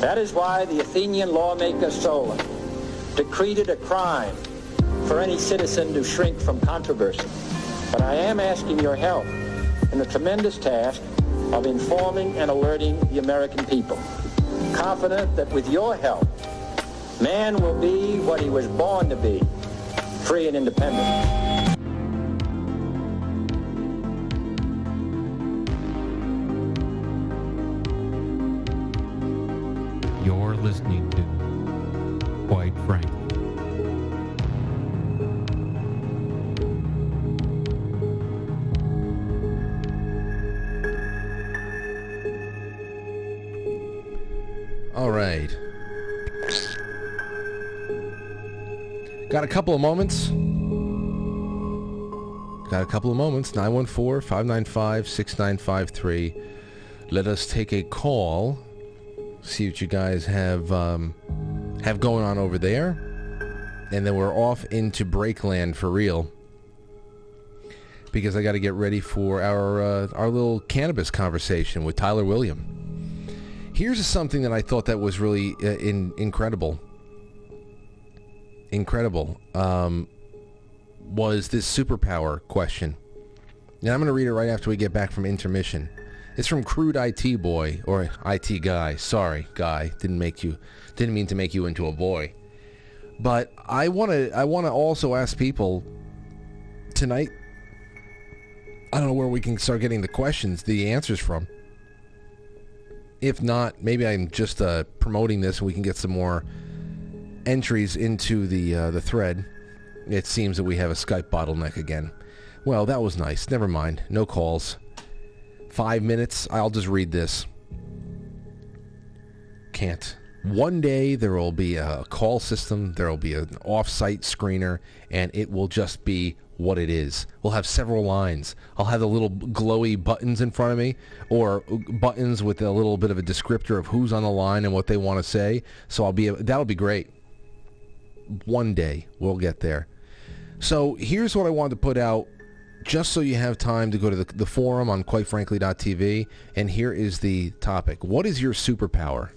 That is why the Athenian lawmaker Solon decreed it a crime for any citizen to shrink from controversy. But I am asking your help in the tremendous task of informing and alerting the American people, confident that with your help, man will be what he was born to be, free and independent. Got a couple of moments. Got a couple of moments. 914-595-6953. Let us take a call. See what you guys have um, have going on over there. And then we're off into Breakland for real. because I got to get ready for our uh, our little cannabis conversation with Tyler William. Here's something that I thought that was really uh, in, incredible. Incredible um, was this superpower question. And I'm going to read it right after we get back from intermission. It's from Crude IT Boy or IT Guy. Sorry, guy. Didn't make you. Didn't mean to make you into a boy. But I want to. I want to also ask people tonight. I don't know where we can start getting the questions, the answers from. If not, maybe I'm just uh, promoting this and we can get some more entries into the uh, the thread. It seems that we have a Skype bottleneck again. Well, that was nice. Never mind. No calls. Five minutes. I'll just read this. Can't. One day there will be a call system, there will be an off-site screener, and it will just be what it is. We'll have several lines. I'll have the little glowy buttons in front of me, or buttons with a little bit of a descriptor of who's on the line and what they want to say. So I'll be that'll be great. One day we'll get there. So here's what I wanted to put out just so you have time to go to the, the forum on quitefrankly.tv and here is the topic. What is your superpower?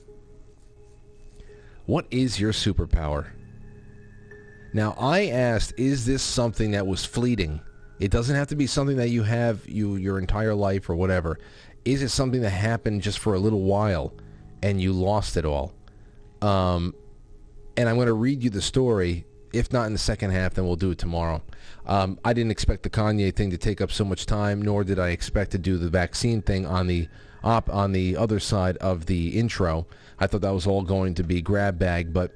What is your superpower? Now, I asked, is this something that was fleeting? It doesn't have to be something that you have you your entire life or whatever. Is it something that happened just for a little while and you lost it all? Um, and I'm going to read you the story. If not in the second half, then we'll do it tomorrow. Um, I didn't expect the Kanye thing to take up so much time, nor did I expect to do the vaccine thing on the op on the other side of the intro. I thought that was all going to be grab bag, but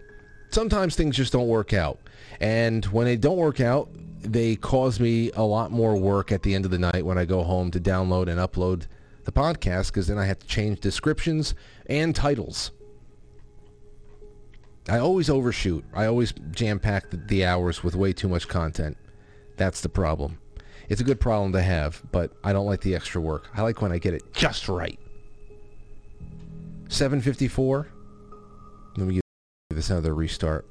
sometimes things just don't work out. And when they don't work out, they cause me a lot more work at the end of the night when I go home to download and upload the podcast because then I have to change descriptions and titles. I always overshoot. I always jam pack the, the hours with way too much content. That's the problem. It's a good problem to have, but I don't like the extra work. I like when I get it just right. 754. Let me give this another restart.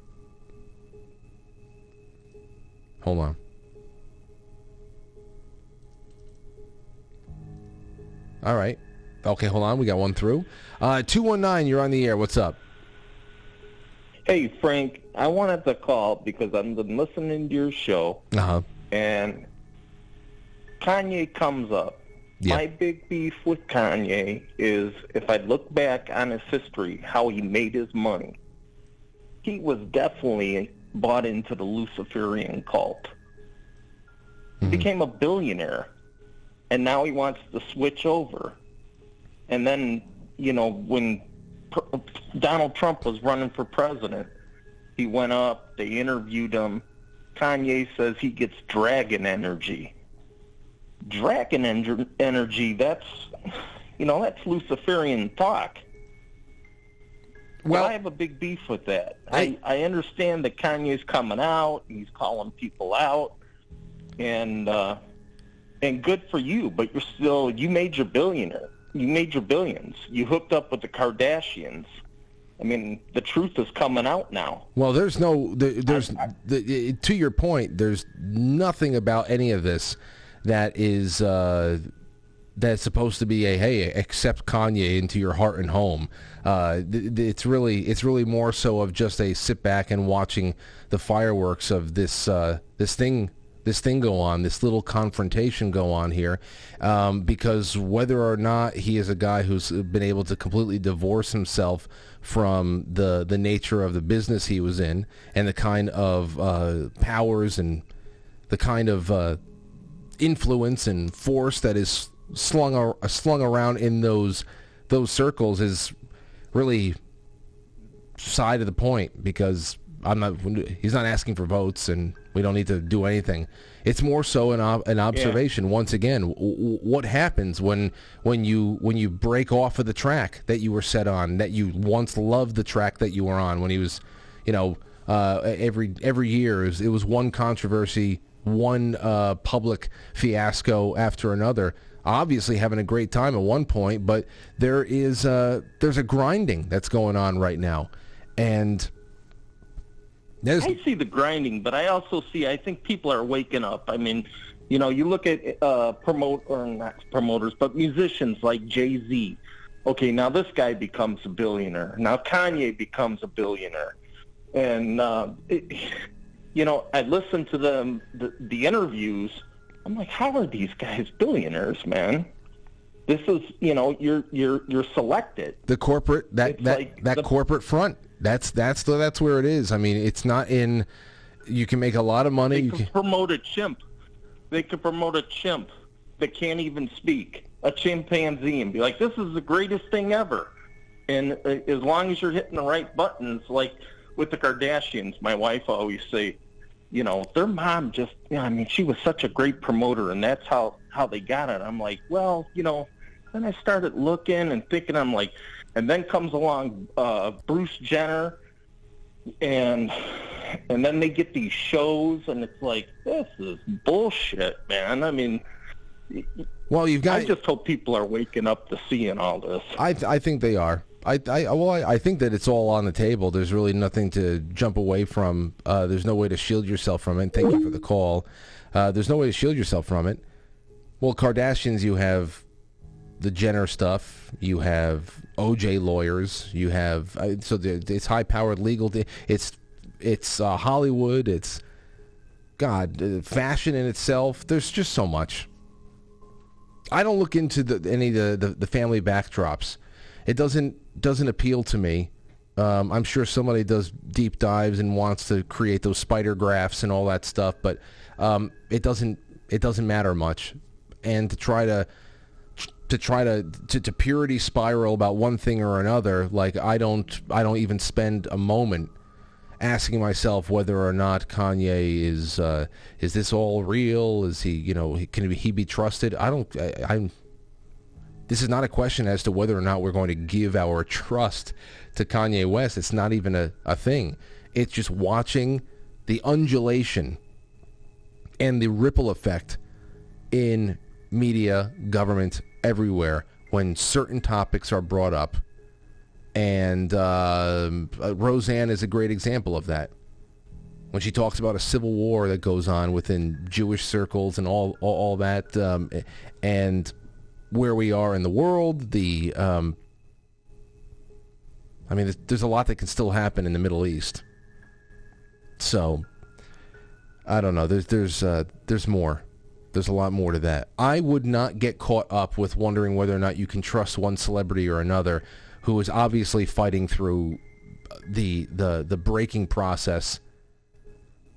Hold on. All right. Okay, hold on. We got one through. Uh, 219, you're on the air. What's up? Hey, Frank. I wanted to call because I've been listening to your show. Uh-huh. And Kanye comes up. My big beef with Kanye is if I look back on his history, how he made his money, he was definitely bought into the Luciferian cult. He became a billionaire, and now he wants to switch over. And then, you know, when Donald Trump was running for president, he went up, they interviewed him. Kanye says he gets dragon energy. Dragon en- energy, that's, you know, that's Luciferian talk. Well, I have a big beef with that. I, I understand that Kanye's coming out, he's calling people out, and uh, and good for you, but you're still you made your billionaire. You made your billions. You hooked up with the Kardashians. I mean, the truth is coming out now. Well, there's no, there, there's, the, to your point, there's nothing about any of this that is uh, that's supposed to be a hey, accept Kanye into your heart and home. Uh, it's really, it's really more so of just a sit back and watching the fireworks of this uh, this thing this thing go on, this little confrontation go on here, um, because whether or not he is a guy who's been able to completely divorce himself from the the nature of the business he was in and the kind of uh, powers and the kind of uh, influence and force that is slung ar- slung around in those those circles is really side of the point because I'm not. He's not asking for votes, and we don't need to do anything. It's more so an ob- an observation. Once again, w- w- what happens when when you when you break off of the track that you were set on, that you once loved the track that you were on when he was, you know, uh, every every year it was, it was one controversy, one uh, public fiasco after another. Obviously, having a great time at one point, but there is uh, there's a grinding that's going on right now, and I see the grinding, but I also see I think people are waking up. I mean, You know, you look at uh, promote or not promoters, but musicians like Jay Z. Okay, now this guy becomes a billionaire. Now Kanye becomes a billionaire, and uh, it, you know, I listen to them the, the interviews. I'm like, how are these guys billionaires, man? This is, you know, you're you're you're selected. The corporate that It's that like that the- corporate front. That's that's the, that's where it is. I mean, it's not in. You can make a lot of money. They You can, promote a chimp. They could promote a chimp that can't even speak, a chimpanzee, and be like, "This is the greatest thing ever." And uh, as long as you're hitting the right buttons, like with the Kardashians, my wife always say, you know, their mom just, you know, I mean, she was such a great promoter, and that's how how they got it. I'm like, well, you know, then I started looking and thinking, I'm like, and then comes along uh, Bruce Jenner, and and then they get these shows, and it's like, this is bullshit, man. I mean, well, you've got. I just hope people are waking up to seeing all this. I th- I think they are. I, I well I, I think that it's all on the table. There's really nothing to jump away from. Uh, there's no way to shield yourself from it. Thank you for the call. Uh, there's no way to shield yourself from it. Well, Kardashians, you have the Jenner stuff. You have OJ lawyers. You have uh, so the, it's high powered legal. It's it's uh, Hollywood. It's God uh, fashion in itself. There's just so much. I don't look into the, any of the, the, the family backdrops. It doesn't doesn't appeal to me. Um, I'm sure somebody does deep dives and wants to create those spider graphs and all that stuff, but um, it doesn't it doesn't matter much. And to try to to try to, to to purity spiral about one thing or another, like I don't I don't even spend a moment asking myself whether or not Kanye is uh, is this all real? Is he you know can he be trusted? I don't I, I'm. This is not a question as to whether or not we're going to give our trust to Kanye West. It's not even a, a thing. It's just watching the undulation and the ripple effect in media, government, everywhere when certain topics are brought up. And um, uh, Roseanne is a great example of that. When she talks about a civil war that goes on within Jewish circles and all all, all that, um, and where we are in the world, the um, I mean, there's, a lot that can still happen in the Middle East. So, I don't know. There's there's uh, there's more. There's a lot more to that. I would not get caught up with wondering whether or not you can trust one celebrity or another, who is obviously fighting through the the the breaking process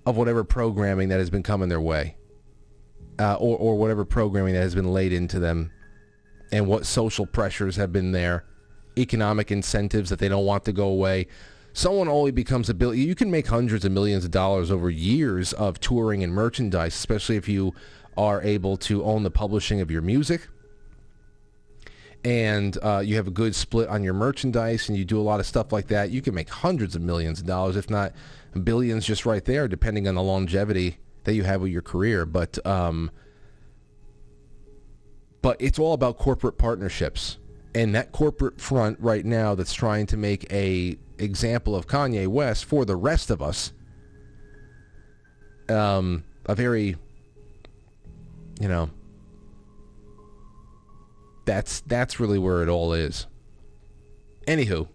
of whatever programming that has been coming their way, uh, or or whatever programming that has been laid into them, and what social pressures have been there, economic incentives that they don't want to go away. Someone only becomes a bill. You can make hundreds of millions of dollars over years of touring and merchandise, especially if you are able to own the publishing of your music and uh, you have a good split on your merchandise and you do a lot of stuff like that, you can make hundreds of millions of dollars, if not billions, just right there, depending on the longevity that you have with your career. But um, but it's all about corporate partnerships, and that corporate front right now that's trying to make a example of Kanye West for the rest of us. Um, a very, you know, that's that's really where it all is. Anywho,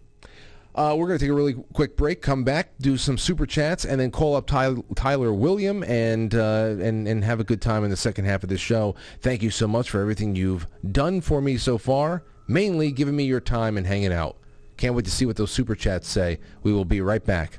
uh, we're going to take a really quick break, come back, do some super chats, and then call up Ty- Tyler William and uh, and and have a good time in the second half of this show. Thank you so much for everything you've done for me so far. Mainly giving me your time and hanging out. Can't wait to see what those super chats say. We will be right back.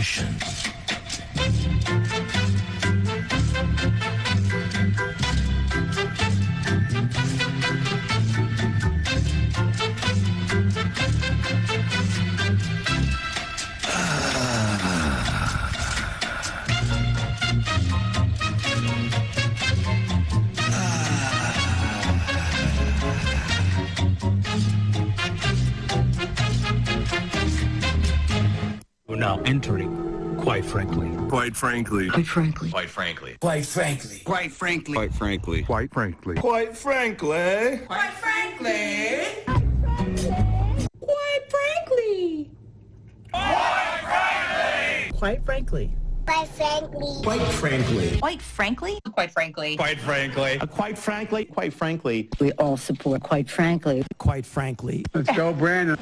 Intermission. Now entering. Quite frankly. Quite frankly. Quite frankly. Quite frankly. Quite frankly. Quite frankly. Quite frankly. Quite frankly. Quite frankly. Quite frankly. Quite frankly. Quite frankly. Quite frankly. Quite frankly. Quite frankly. Quite frankly. Quite frankly. Uh, quite frankly. Quite frankly. We all support quite frankly. Quite frankly. Let's go, Brandon.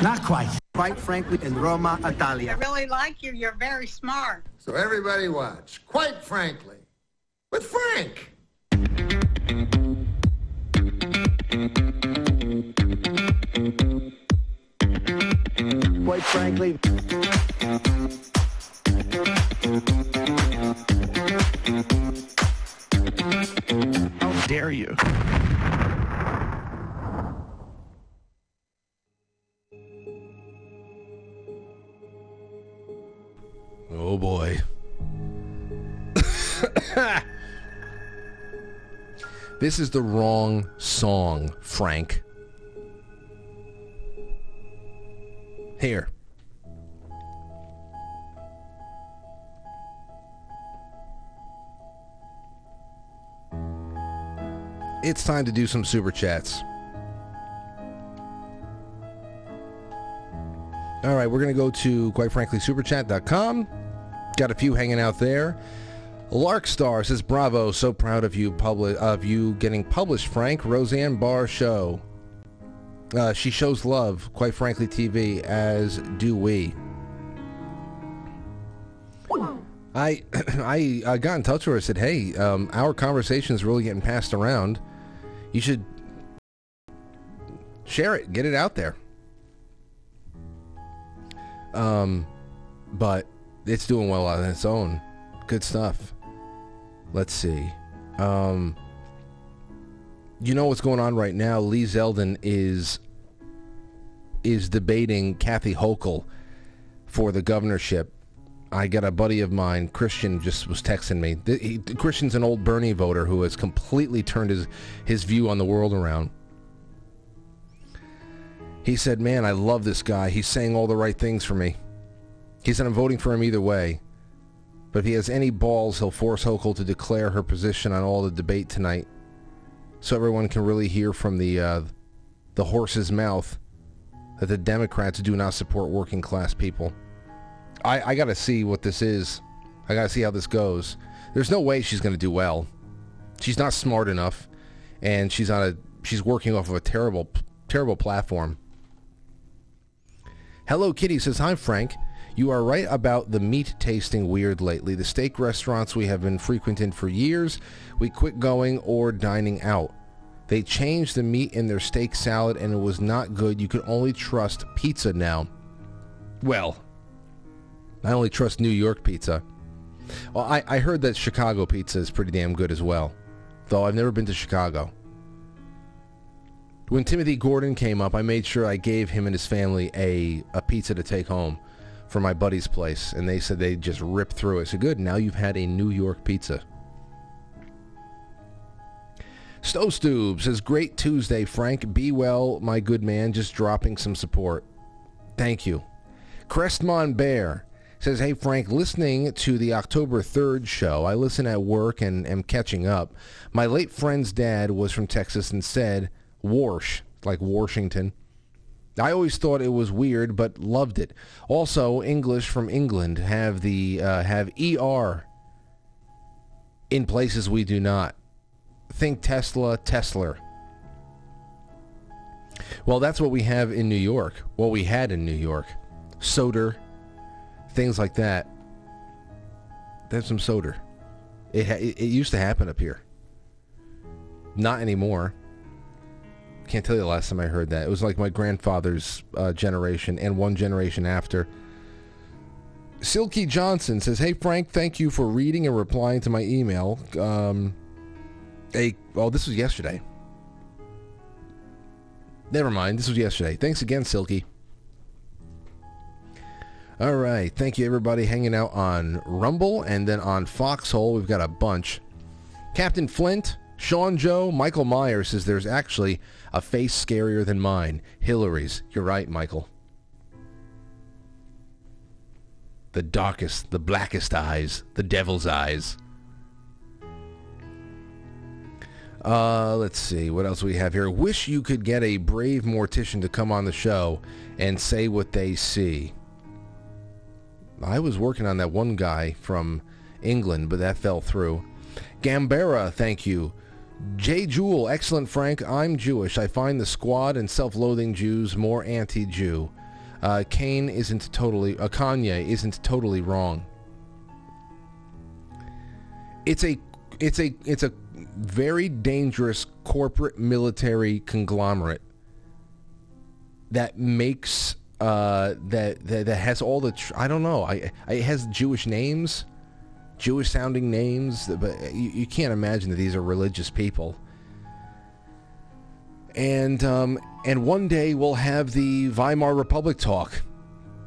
Not quite. Quite frankly in Roma, Italia. I really like you. You're very smart. So everybody watch. Quite frankly. With Frank. Quite frankly. How dare you? Oh boy. this is the wrong song, Frank. Here. It's time to do some super chats. All right, we're going to go to, quite frankly, superchat.com. Got a few hanging out there. Larkstar says, "Bravo! So proud of you, public of you getting published, Frank." Roseanne Barr show. Uh, she shows love, quite frankly, TV, as do we. I, I got in touch with her. I said, "Hey, um, our conversation is really getting passed around. You should share it, get it out there." Um, but it's doing well on its own. Good stuff. Let's see. Um, you know what's going on right now? Lee Zeldin is is debating Kathy Hochul for the governorship. I got a buddy of mine, Christian, just was texting me. He- Christian's an old Bernie voter who has completely turned his his view on the world around. He said, "Man, I love this guy. He's saying all the right things for me." He said, "I'm voting for him either way." But if he has any balls, he'll force Hochul to declare her position on all the debate tonight, so everyone can really hear from the uh, the horse's mouth that the Democrats do not support working class people. I, I got to see what this is. I got to see how this goes. There's no way she's going to do well. She's not smart enough, and she's on a she's working off of a terrible terrible platform. Hello Kitty says, Hi Frank. You are right about the meat tasting weird lately. The steak restaurants we have been frequenting for years, we quit going or dining out. They changed the meat in their steak salad and it was not good. You can only trust pizza now. Well, I only trust New York pizza. Well, I, I heard that Chicago pizza is pretty damn good as well, though I've never been to Chicago. When Timothy Gordon came up, I made sure I gave him and his family a, a pizza to take home from my buddy's place, and they said they just ripped through it. So good, now you've had a New York pizza. Stowe Stoob says, Great Tuesday, Frank. Be well, my good man. Just dropping some support. Thank you. Crestmon Bear says, Hey, Frank, listening to the October 3rd show, I listen at work and am catching up. My late friend's dad was from Texas and said, Warsh, like Washington. I always thought it was weird, but loved it. Also, English from England have the uh, have er in places we do not. Think Tesla, Tesla. Well, that's what we have in New York. What we had in New York, soda, things like that. There's some soda. It it it used to happen up here. Not anymore. Can't tell you the last time I heard that. It was like my grandfather's uh, generation and one generation after. Silky Johnson says, "Hey Frank, thank you for reading and replying to my email. Um, a oh, this was yesterday. Never mind, this was yesterday. Thanks again, Silky. All right, thank you everybody hanging out on Rumble and then on Foxhole. We've got a bunch. Captain Flint, Sean Joe, Michael Myers says there's actually a face scarier than mine. Hillary's. You're right, Michael. the darkest, the blackest eyes, the devil's eyes. Uh, let's see what else we have here. Wish you could get a brave mortician to come on the show and say what they see. I was working on that one guy from England, but that fell through. Gambera, thank you. J. Jewel, excellent Frank. I'm Jewish. I find the squad and self-loathing Jews more anti-Jew. Uh, Kane isn't totally, uh, Kanye isn't totally wrong. It's a, it's a, it's a very dangerous corporate military conglomerate that makes uh, that, that that has all the tr- I don't know I, I it has Jewish names, Jewish sounding names, but you, you can't imagine that these are religious people. And um, and one day we'll have the Weimar Republic talk.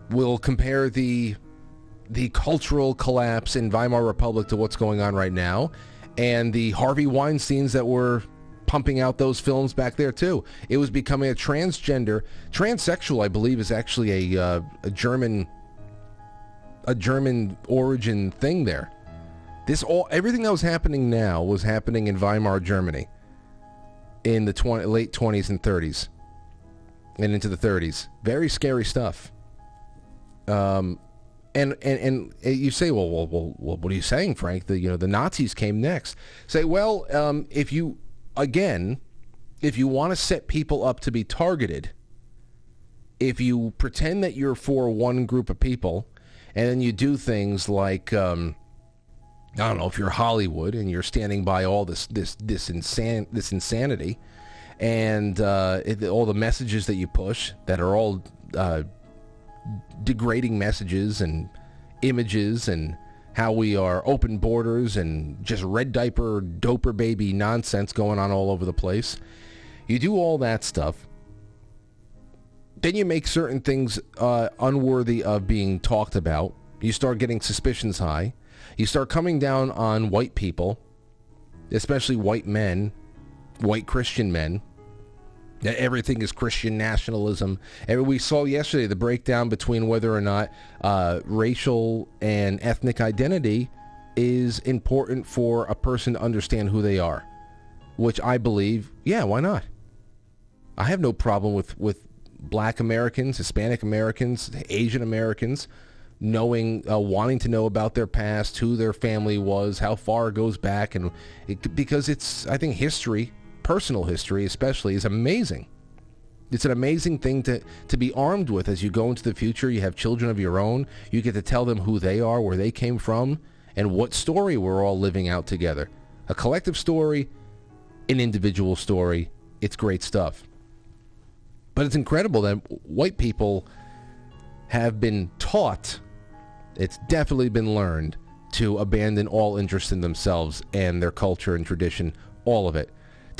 We'll compare the the cultural collapse in Weimar Republic to what's going on right now, and the Harvey Weinstein's that were pumping out those films back there too. It was becoming a transgender, transsexual. I believe is actually a uh, a German a German origin thing there. This all everything that was happening now was happening in Weimar Germany in the 20, late 20s and 30s and into the 30s. Very scary stuff. Um, and, and and you say, well, well, well, what are you saying, Frank? The you know the Nazis came next. Say, well, um, if you again, if you want to set people up to be targeted, if you pretend that you're for one group of people, and then you do things like, um, I don't know, if you're Hollywood and you're standing by all this this this insan this insanity, and uh, it, all the messages that you push that are all uh, degrading messages and images and how we are open borders and just red diaper doper baby nonsense going on all over the place. You do all that stuff. Then you make certain things uh, unworthy of being talked about. You start getting suspicions high. You start coming down on white people, especially white men, white Christian men. That everything is Christian nationalism. And we saw yesterday the breakdown between whether or not uh, racial and ethnic identity is important for a person to understand who they are, which I believe, yeah, why not? I have no problem with, with black Americans, Hispanic Americans, Asian Americans knowing, uh, wanting to know about their past, who their family was, how far it goes back, and it, because it's, I think, history personal history especially is amazing. It's an amazing thing to, to be armed with as you go into the future. You have children of your own. You get to tell them who they are, where they came from, and what story we're all living out together. A collective story, an individual story. It's great stuff. But it's incredible that white people have been taught, it's definitely been learned, to abandon all interest in themselves and their culture and tradition, all of it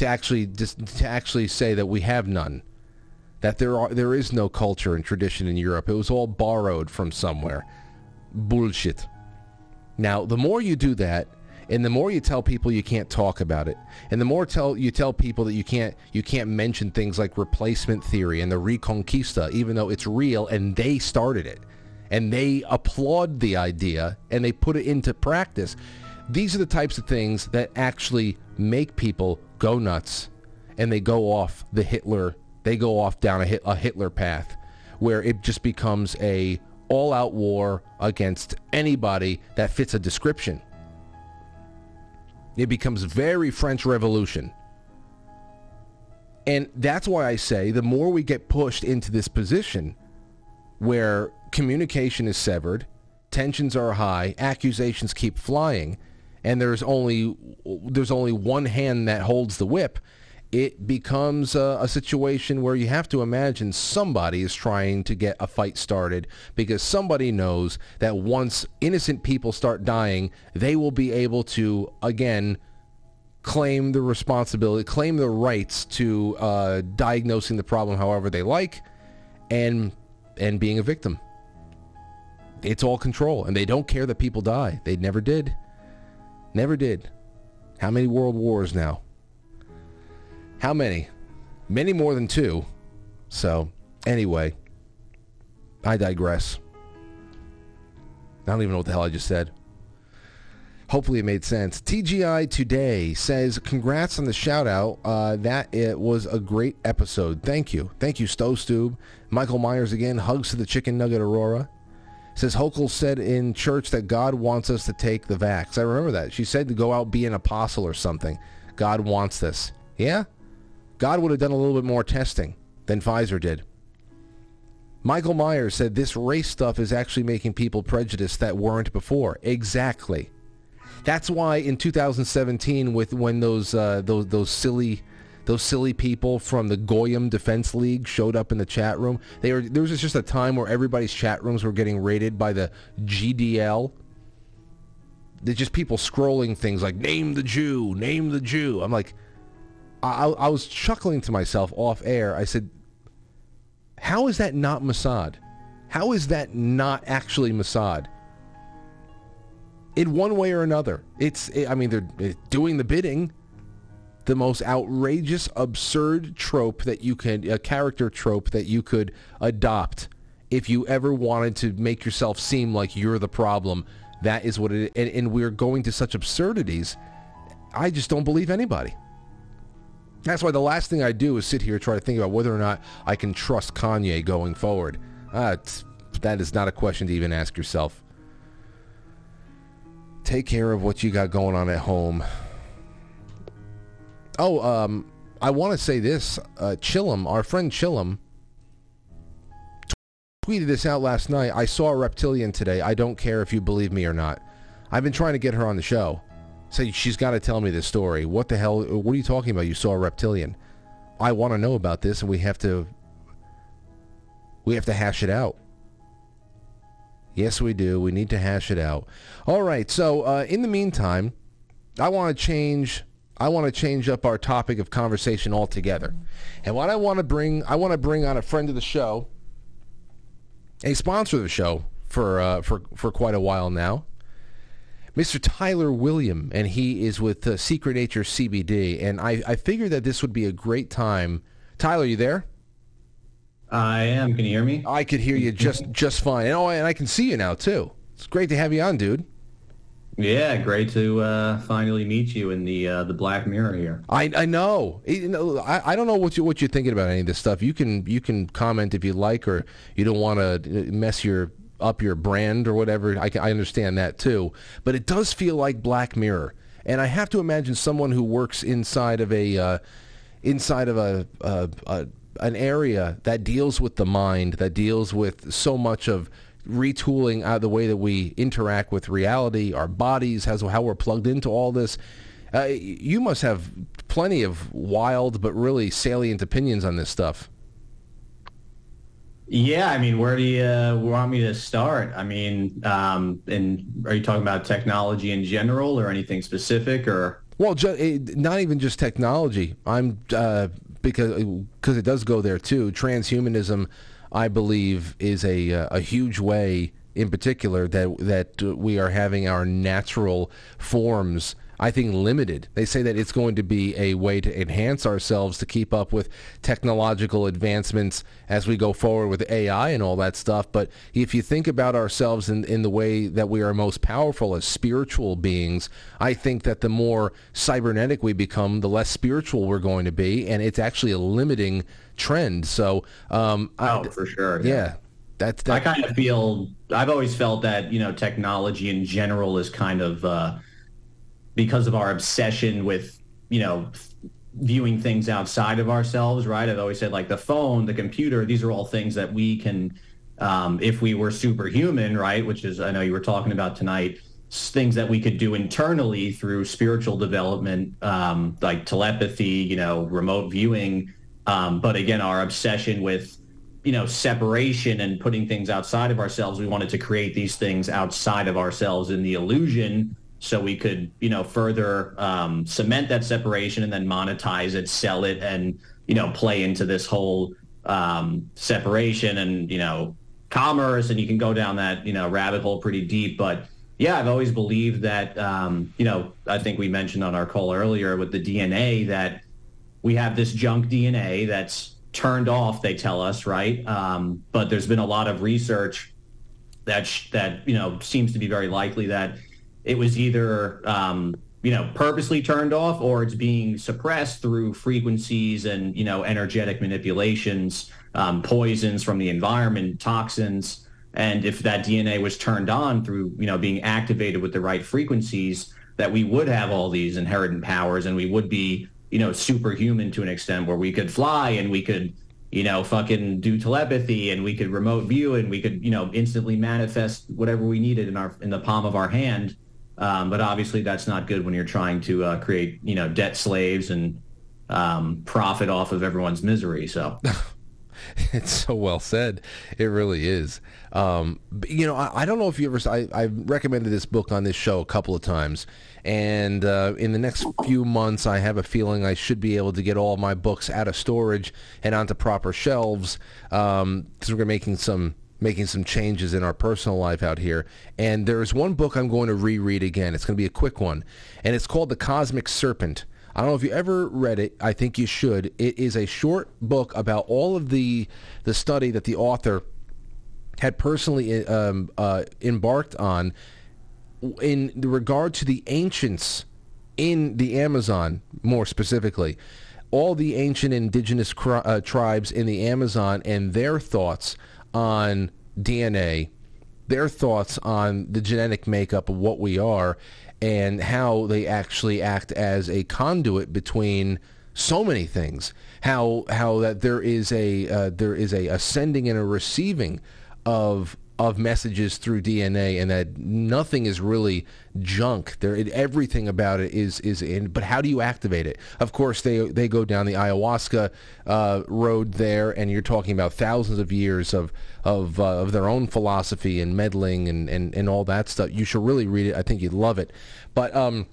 to actually just to actually say that we have none, that there are there is no culture and tradition in Europe. It was all borrowed from somewhere. Bullshit. Now, the more you do that, and the more you tell people you can't talk about it, and the more tell you tell people that you can't you can't mention things like replacement theory and the Reconquista, even though it's real and they started it, and they applaud the idea and they put it into practice. These are the types of things that actually make people go nuts and they go off the Hitler, they go off down a, a Hitler path where it just becomes a all-out war against anybody that fits a description. It becomes very French Revolution. And that's why I say the more we get pushed into this position where communication is severed, tensions are high, accusations keep flying, and there's only there's only one hand that holds the whip, it becomes a, a, situation where you have to imagine somebody is trying to get a fight started because somebody knows that once innocent people start dying, they will be able to again claim the responsibility, claim the rights to uh, diagnosing the problem however they like, and and being a victim. It's all control, and they don't care that people die. They never did. Never did. How many world wars now? How many? Many more than two. So, anyway, I digress. I don't even know what the hell I just said. Hopefully it made sense. TGI Today says, congrats on the shout out. Uh, that it was a great episode. Thank you. Thank you, Stow Stube. Michael Myers again. Hugs to the chicken nugget Aurora. Says Hochul said in church that God wants us to take the vax. I remember that. She said to go out be an apostle or something. God wants this. Yeah? God would have done a little bit more testing than Pfizer did. Michael Myers said this race stuff is actually making people prejudiced that weren't before. Exactly. That's why in 2017, with when those uh, those those silly those silly people from the Goyim Defense League showed up in the chat room, they were there was just a time where everybody's chat rooms were getting raided by the GDL. There's just people scrolling things like "Name the Jew, name the Jew." I'm like, I, I was chuckling to myself off air. I said, "How is that not Mossad? How is that not actually Mossad?" In one way or another. It's, I mean, they're doing the bidding. The most outrageous, absurd trope that you can, a character trope that you could adopt if you ever wanted to make yourself seem like you're the problem. That is what it, and, and we're going to such absurdities. I just don't believe anybody. That's why the last thing I do is sit here and try to think about whether or not I can trust Kanye going forward. Uh, that is not a question to even ask yourself take care of what you got going on at home. Oh, um, I want to say this. Uh, Chillum, our friend Chillum, tweeted this out last night. I saw a reptilian today. I don't care if you believe me or not. I've been trying to get her on the show. Say she's got to tell me this story. What the hell? What are you talking about? You saw a reptilian. I want to know about this, and we have to. We have to hash it out. Yes, we do. We need to hash it out. All right. So uh, in the meantime, I want to change. I want to change up our topic of conversation altogether. And what I want to bring, I want to bring on a friend of the show, a sponsor of the show for uh, for for quite a while now, Mr. Tyler William, and he is with uh, Secret Nature CBD. And I, I figured that this would be a great time. Tyler, you there? I am. Can you hear me? I could hear you just just fine. And oh, and I can see you now too. It's great to have you on, dude. Yeah, great to uh, finally meet you in the uh, the Black Mirror here. I I know. I, I don't know what you what you're thinking about any of this stuff. You can you can comment if you like, or you don't want to mess your up your brand or whatever. I I understand that too. But it does feel like Black Mirror, and I have to imagine someone who works inside of a uh, inside of a, a, a an area that deals with the mind, that deals with so much of retooling uh, the way that we interact with reality, our bodies, how, how we're plugged into all this. Uh, you must have plenty of wild but really salient opinions on this stuff. Yeah, I mean, where do you uh, want me to start? I mean, um, and are you talking about technology in general or anything specific, or? Well, ju- eh, not even just technology. I'm uh, because because it does go there too. Transhumanism, I believe, is a uh, a huge way in particular that that we are having our natural forms I think, limited. They say that it's going to be a way to enhance ourselves to keep up with technological advancements as we go forward with AI and all that stuff. But if you think about ourselves in, in the way that we are most powerful as spiritual beings, I think that the more cybernetic we become, the less spiritual we're going to be. And it's actually a limiting trend. So, um, oh, I, for sure. Yeah. yeah. That's, I kind of feel I've always felt that you know technology in general is kind of uh, because of our obsession with you know viewing things outside of ourselves right? I've always said like the phone the computer these are all things that we can um, if we were superhuman right? Which is i know you were talking about tonight things that we could do internally through spiritual development um, like telepathy you know remote viewing. Um, but again our obsession with you know separation and putting things outside of ourselves we wanted to create these things outside of ourselves in the illusion so we could you know further um, cement that separation and then monetize it sell it and you know play into this whole um, separation and you know commerce. And you can go down that you know rabbit hole pretty deep. But yeah i've always believed that um, you know i think we mentioned on our call earlier with the dna that we have this junk dna that's turned off they tell us right? Um, but there's been a lot of research that sh- that you know seems to be very likely that it was either um, you know purposely turned off or it's being suppressed through frequencies and you know energetic manipulations, um, poisons from the environment, toxins. And if that DNA was turned on through you know being activated with the right frequencies, that we would have all these inherent powers and we would be you know superhuman to an extent where we could fly and we could you know, fucking do telepathy and we could remote view and we could, you know, instantly manifest whatever we needed in our in the palm of our hand. Um, but obviously that's not good when you're trying to uh, create, you know, debt slaves and um, profit off of everyone's misery. So it's so well said. It really is. Um, you know, I, I, don't know if you ever. I, I recommended this book on this show a couple of times, and uh, in the next few months, I have a feeling I should be able to get all my books out of storage and onto proper shelves because um, we're making some making some changes in our personal life out here. And there's one book I'm going to reread again. It's going to be a quick one, and it's called The Cosmic Serpent. I don't know if you ever read it. I think you should. It is a short book about all of the the study that the author had personally um, uh, embarked on in regard to the ancients in the Amazon, more specifically, all the ancient indigenous cri- uh, tribes in the Amazon and their thoughts on DNA, their thoughts on the genetic makeup of what we are, and how they actually act as a conduit between so many things. How how that there is a uh, there is a, a sending and a receiving of of messages through DNA, and that nothing is really junk. There, everything about it is is in. But how do you activate it? Of course, they they go down the ayahuasca uh, road there, and you're talking about thousands of years of of uh, of their own philosophy and meddling and, and and all that stuff. You should really read it. I think you'd love it. But um,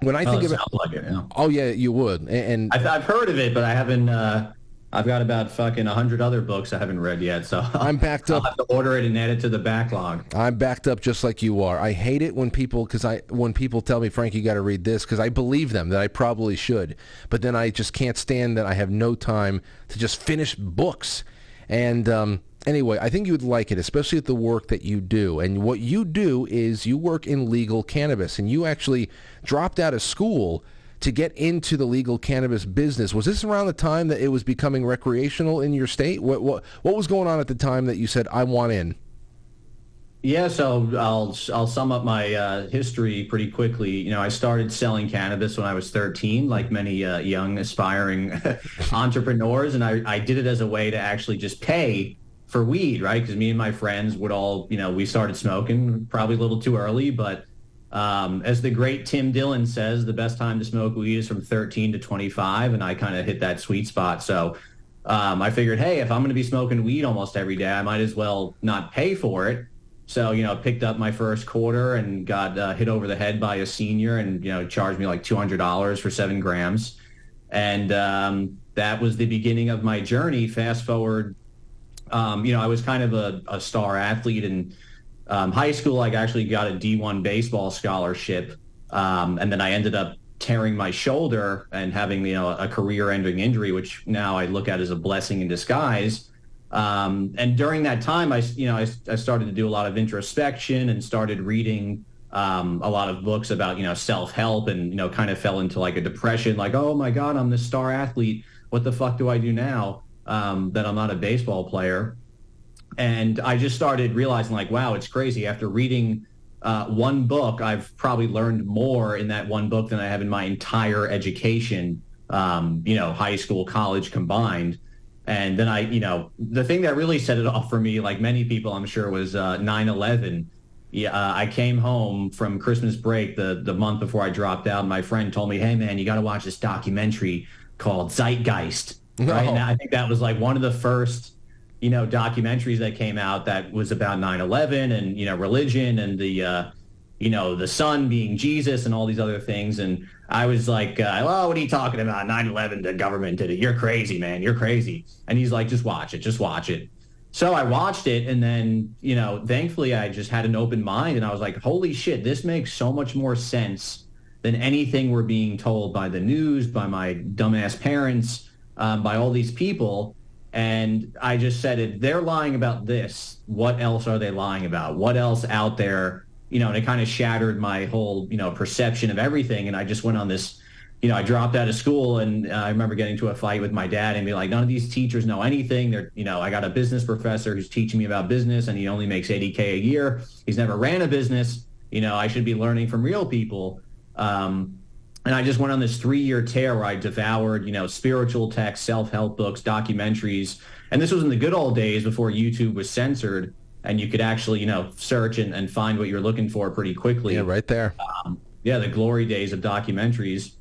when I oh, think about, like it, yeah. oh yeah, you would. And, and I've, I've heard of it, but I haven't. Uh, I've got about fucking a hundred other books I haven't read yet, so I'm backed up. I'll have to order it and add it to the backlog. I'm backed up just like you are. I hate it when people because I when people tell me, Frank, you got to read this because I believe them that I probably should, but then I just can't stand that I have no time to just finish books. And um, anyway, I think you would like it, especially at the work that you do. And what you do is you work in legal cannabis, and you actually dropped out of school to get into the legal cannabis business. Was this around the time that it was becoming recreational in your state? What what what was going on at the time that you said I want in? Yeah, so I'll I'll sum up my uh, history pretty quickly. You know, I started selling cannabis when I was 13, like many uh, young aspiring entrepreneurs, and I, I did it as a way to actually just pay for weed, right? Because me and my friends would all, you know, we started smoking probably a little too early, but um, as the great Tim Dillon says, the best time to smoke weed is from 13 to 25, and I kind of hit that sweet spot. So um, I figured, hey, if I'm going to be smoking weed almost every day, I might as well not pay for it. So you know, picked up my first quarter and got uh, hit over the head by a senior, and you know, charged me like two hundred dollars for seven grams, and um, that was the beginning of my journey. Fast forward, um, you know, I was kind of a, a star athlete and um, high school, I actually got a D1 baseball scholarship, um, and then I ended up tearing my shoulder and having you know a career-ending injury, which now I look at as a blessing in disguise. Um, and during that time, I you know I, I, started to do a lot of introspection and started reading um, a lot of books about you know self-help and you know kind of fell into like a depression, like oh my god, I'm this star athlete. What the fuck do I do now um, that I'm not a baseball player? And I just started realizing like, wow, it's crazy. After reading uh, one book, I've probably learned more in that one book than I have in my entire education, um, you know, high school, college combined. And then I, you know, the thing that really set it off for me, like many people, I'm sure, was uh, 9/11. Yeah, uh, I came home from Christmas break the the month before I dropped out. My friend told me, "Hey, man, you got to watch this documentary called Zeitgeist." Right, and I think that was like one of the first you know, documentaries that came out that was about 9/11 and you know religion and the uh, you know the sun being Jesus and all these other things. And I was like, uh, "Oh, what are you talking about? 9/11? The government did it. You're crazy, man. You're crazy." And he's like, "Just watch it. Just watch it." So I watched it, and then you know, thankfully, I just had an open mind, and I was like, "Holy shit, this makes so much more sense." Than anything we're being told by the news, by my dumbass parents, um, by all these people And I just said, if they're lying about this, what else are they lying about? What else out there? You know, and it kind of shattered my whole, you know, perception of everything. And I just went on this, you know, I dropped out of school and uh, I remember getting to a fight with my dad and be like, none of these teachers know anything. They're, you know, I got a business professor who's teaching me about business and he only makes 80K a year. He's never ran a business. You know, I should be learning from real people. Um, and I just went on this three-year tear where I devoured, you know, spiritual texts, self-help books, documentaries, and this was in the good old days before YouTube was censored, and you could actually, you know, search and, and find what you're looking for pretty quickly. Yeah, right there. Um, yeah, the glory days of documentaries.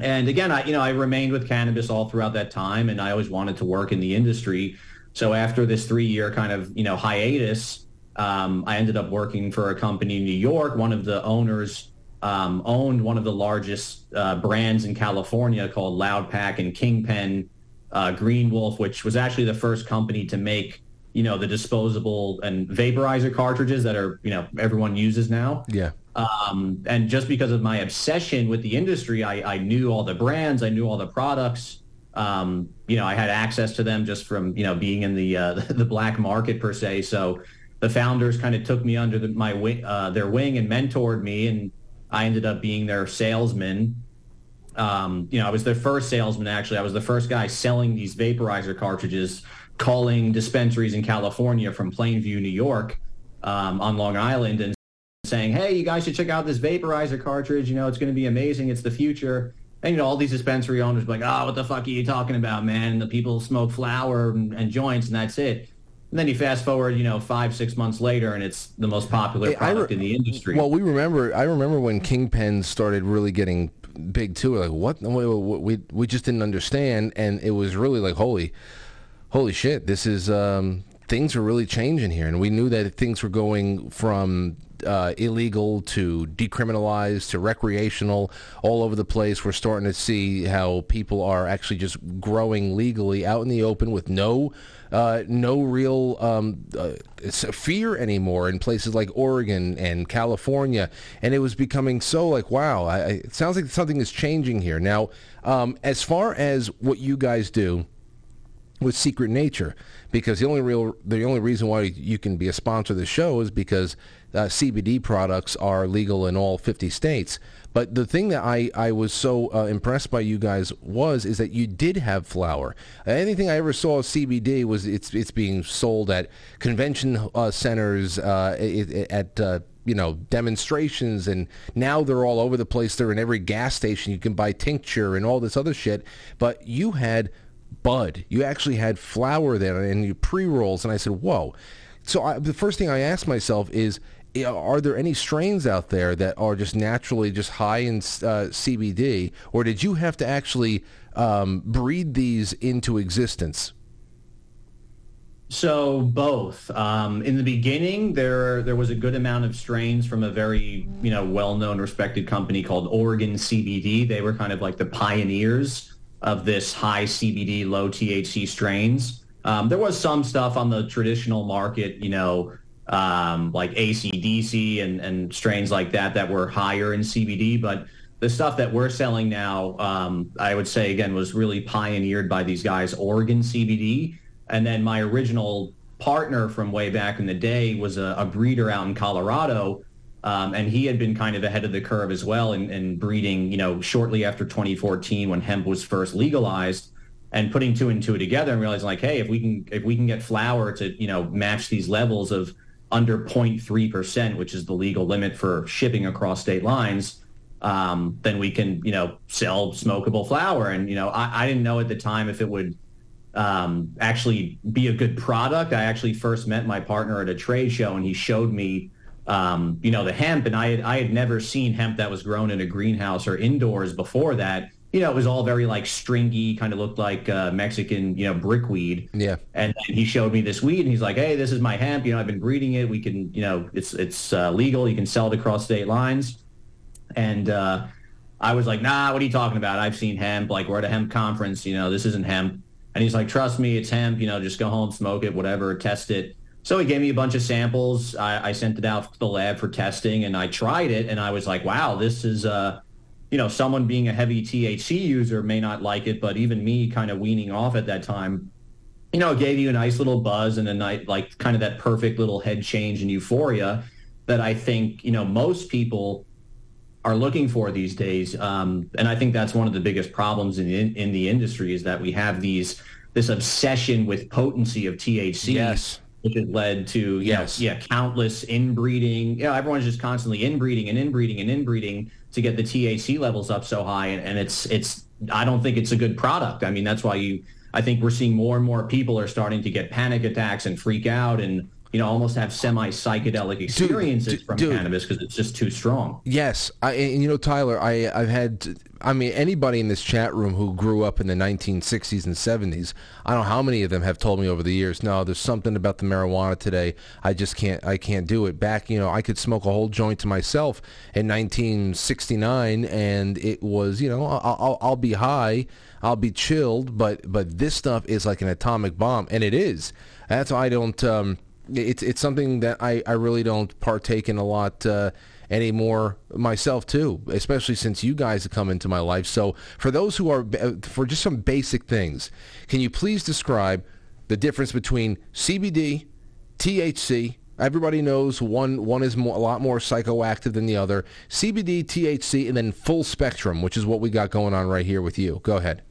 And again, I, you know, I remained with cannabis all throughout that time, and I always wanted to work in the industry. So after this three-year kind of, you know, hiatus, um, I ended up working for a company in New York. One of the owners um, owned one of the largest uh, brands in California called Loud Pack and Kingpen uh, Green Wolf, which was actually the first company to make you know the disposable and vaporizer cartridges that are you know everyone uses now. Yeah. Um, and just because of my obsession with the industry, I, I knew all the brands, I knew all the products. Um, you know, I had access to them just from you know being in the uh, the black market per se. So the founders kind of took me under the, my wing, uh, their wing and mentored me, and I ended up being their salesman. Um, you know, I was their first salesman. Actually, I was the first guy selling these vaporizer cartridges, calling dispensaries in California from Plainview, New York, um, on Long Island, and saying, "Hey, you guys should check out this vaporizer cartridge. You know, it's going to be amazing. It's the future." And you know, all these dispensary owners like, "Oh, what the fuck are you talking about, man?" And the people smoke flower and, and joints, and that's it. And then you fast forward, you know, five, six months later, and it's the most popular product re- in the industry. Well, we remember. I remember when Kingpen started really getting big too. Like what? We we, we just didn't understand, and it was really like holy, holy shit! This is um, things are really changing here, and we knew that things were going from uh, illegal to decriminalized to recreational all over the place. We're starting to see how people are actually just growing legally out in the open with no uh, no real um, uh, fear anymore in places like Oregon and California, and it was becoming so like wow. I, it sounds like something is changing here now. Um, as far as what you guys do with Secret Nature, because the only real the only reason why you can be a sponsor of the show is because uh, CBD products are legal in all 50 states. But the thing that I, I was so uh, impressed by you guys was is that you did have flower. Anything I ever saw of CBD was it's it's being sold at convention uh, centers, uh, it, it- at uh, you know demonstrations, and now they're all over the place. They're in every gas station. You can buy tincture and all this other shit. But you had bud. You actually had flower there and you pre-rolls. And I said, whoa. So I, the first thing I asked myself is, are there any strains out there that are just naturally just high in uh, CBD, or did you have to actually um, breed these into existence? So both. Um, in the beginning, there there was a good amount of strains from a very you know well known respected company called Oregon CBD. They were kind of like the pioneers of this high CBD, low THC strains. Um, there was some stuff on the traditional market, you know, um, like ACDC and, and strains like that that were higher in CBD, but the stuff that we're selling now, um, I would say again, was really pioneered by these guys, Oregon CBD. And then my original partner from way back in the day was a, a breeder out in Colorado. Um, and he had been kind of ahead of the curve as well in, in breeding, you know, shortly after 2014 when hemp was first legalized and putting two and two together and realizing like, hey, if we can if we can get flower to, you know, match these levels of under 0.3%, which is the legal limit for shipping across state lines, um, then we can, you know, sell smokable flower. And, you know, I, I didn't know at the time if it would um, actually be a good product. I actually first met my partner at a trade show and he showed me, um, you know, the hemp and I had, I had never seen hemp that was grown in a greenhouse or indoors before that. You know, it was all very like stringy, kind of looked like uh, Mexican, you know, brickweed. Yeah. And then he showed me this weed, and he's like, "Hey, this is my hemp. You know, I've been breeding it. We can, you know, it's it's uh, legal. You can sell it across state lines." And uh, I was like, "Nah, what are you talking about? I've seen hemp. Like, we're at a hemp conference. You know, this isn't hemp." And he's like, "Trust me, it's hemp. You know, just go home, smoke it, whatever, test it." So he gave me a bunch of samples. I, I sent it out to the lab for testing, and I tried it, and I was like, "Wow, this is." Uh, you know, someone being a heavy THC user may not like it, but even me kind of weaning off at that time, you know, it gave you a nice little buzz and a night like kind of that perfect little head change and euphoria that I think you know most people are looking for these days. Um, and I think that's one of the biggest problems in the, in the industry is that we have these this obsession with potency of THC. Yes. Which has led to Yes. know, yeah, countless inbreeding. You know, everyone's just constantly inbreeding and inbreeding and inbreeding to get the THC levels up so high, and, and it's it's. I don't think it's a good product. I mean, that's why you. I think we're seeing more and more people are starting to get panic attacks and freak out, and you know, almost have semi psychedelic experiences from dude. cannabis because it's just too strong. Yes, I, and you know, Tyler, I I've had. I mean, anybody in this chat room who grew up in the 1960s and 70s, I don't know how many of them have told me over the years. No, there's something about the marijuana today. I just can't. I can't do it. Back, you know, I could smoke a whole joint to myself in 1969, and it was, you know, I'll, I'll, be high, I'll be chilled, but but this stuff is like an atomic bomb, and it is. That's why I don't. Um, it's it's something that I, I really don't partake in a lot uh, anymore myself too, especially since you guys have come into my life. So for those who are uh, for just some basic things, can you please describe the difference between CBD, THC? Everybody knows one one is more, a lot more psychoactive than the other. CBD, THC, and then full spectrum, which is what we got going on right here with you. Go ahead.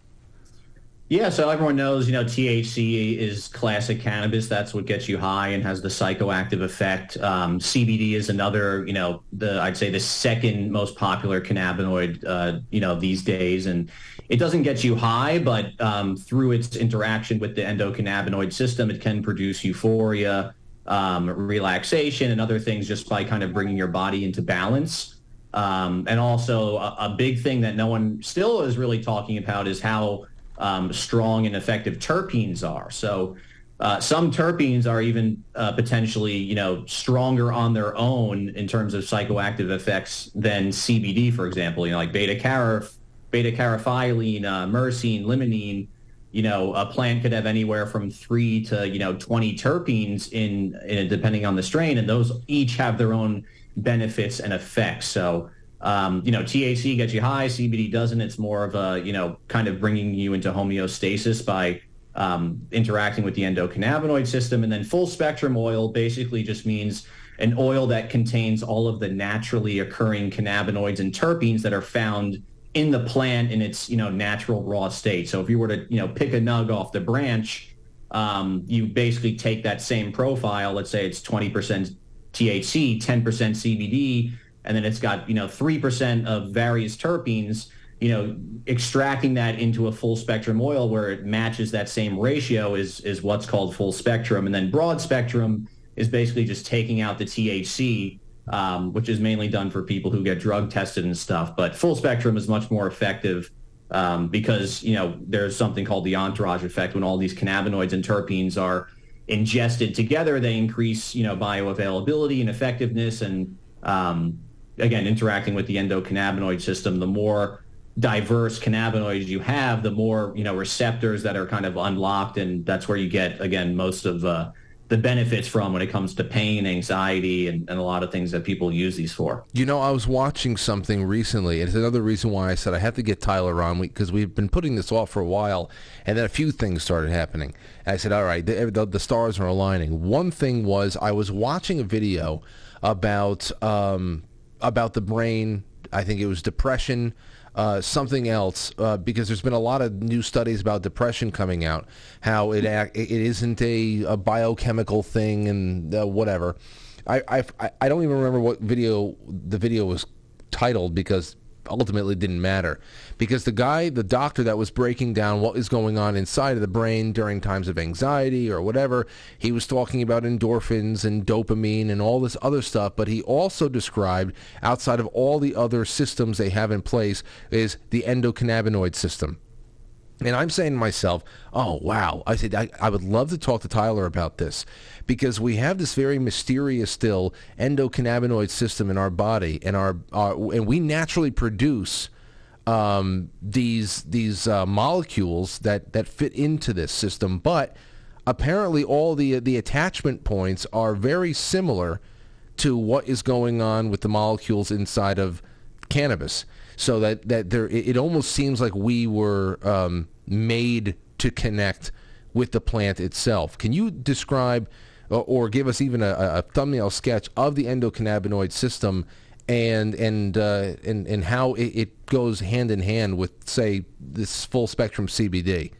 Yeah, so everyone knows, you know, THC is classic cannabis. That's what gets you high and has the psychoactive effect. Um, CBD is another, you know, the I'd say the second most popular cannabinoid, uh, you know, these days, and it doesn't get you high, but um, through its interaction with the endocannabinoid system, it can produce euphoria, um, relaxation, and other things just by kind of bringing your body into balance. Um, and also a, a big thing that no one still is really talking about is how um, strong and effective terpenes are. So uh, some terpenes are even uh, potentially, you know, stronger on their own in terms of psychoactive effects than CBD, for example. You know, like beta carif, beta carotene, uh, myrcene, limonene. You know, a plant could have anywhere from three to you know 20 terpenes in, in depending on the strain, and those each have their own benefits and effects. So um, you know, THC gets you high, CBD doesn't. It's more of a, you know, kind of bringing you into homeostasis by um, interacting with the endocannabinoid system. And then full spectrum oil basically just means an oil that contains all of the naturally occurring cannabinoids and terpenes that are found in the plant in its, you know, natural raw state. So if you were to, you know, pick a nug off the branch, um, you basically take that same profile. Let's say it's 20% THC, 10% CBD, and then it's got you know three percent of various terpenes. You know, extracting that into a full spectrum oil where it matches that same ratio is is what's called full spectrum, and then broad spectrum is basically just taking out the THC, um, which is mainly done for people who get drug tested and stuff. But full spectrum is much more effective um, because you know there's something called the entourage effect when all these cannabinoids and terpenes are ingested together. They increase you know bioavailability and effectiveness and um, again, interacting with the endocannabinoid system, the more diverse cannabinoids you have, the more you know receptors that are kind of unlocked, and that's where you get again most of uh, the benefits from when it comes to pain, anxiety, and, and a lot of things that people use these for. You know, I was watching something recently. and It's another reason why I said I have to get Tyler on because we've been putting this off for a while, and then a few things started happening. And I said, "All right, the, the, the stars are aligning." One thing was I was watching a video about um, about the brain. I think it was depression, uh, something else, uh, because there's been a lot of new studies about depression coming out. How it act, it isn't a, a biochemical thing and uh, whatever. I, I I don't even remember what video the video was titled because ultimately didn't matter. Because the guy the doctor that was breaking down what is going on inside of the brain during times of anxiety or whatever he was talking about endorphins and dopamine and all this other stuff but he also described outside of all the other systems they have in place is the endocannabinoid system and I'm saying to myself, oh, wow. I said, I, I would love to talk to Tyler about this because we have this very mysterious still endocannabinoid system in our body and our, our and we naturally produce um, these these uh, molecules that, that fit into this system, but apparently all the the attachment points are very similar to what is going on with the molecules inside of cannabis. So that that there, it, it almost seems like we were um, made to connect with the plant itself. Can you describe or, or give us even a, a thumbnail sketch of the endocannabinoid system and and uh, and and how it, it goes hand in hand with, say, this full spectrum CBD?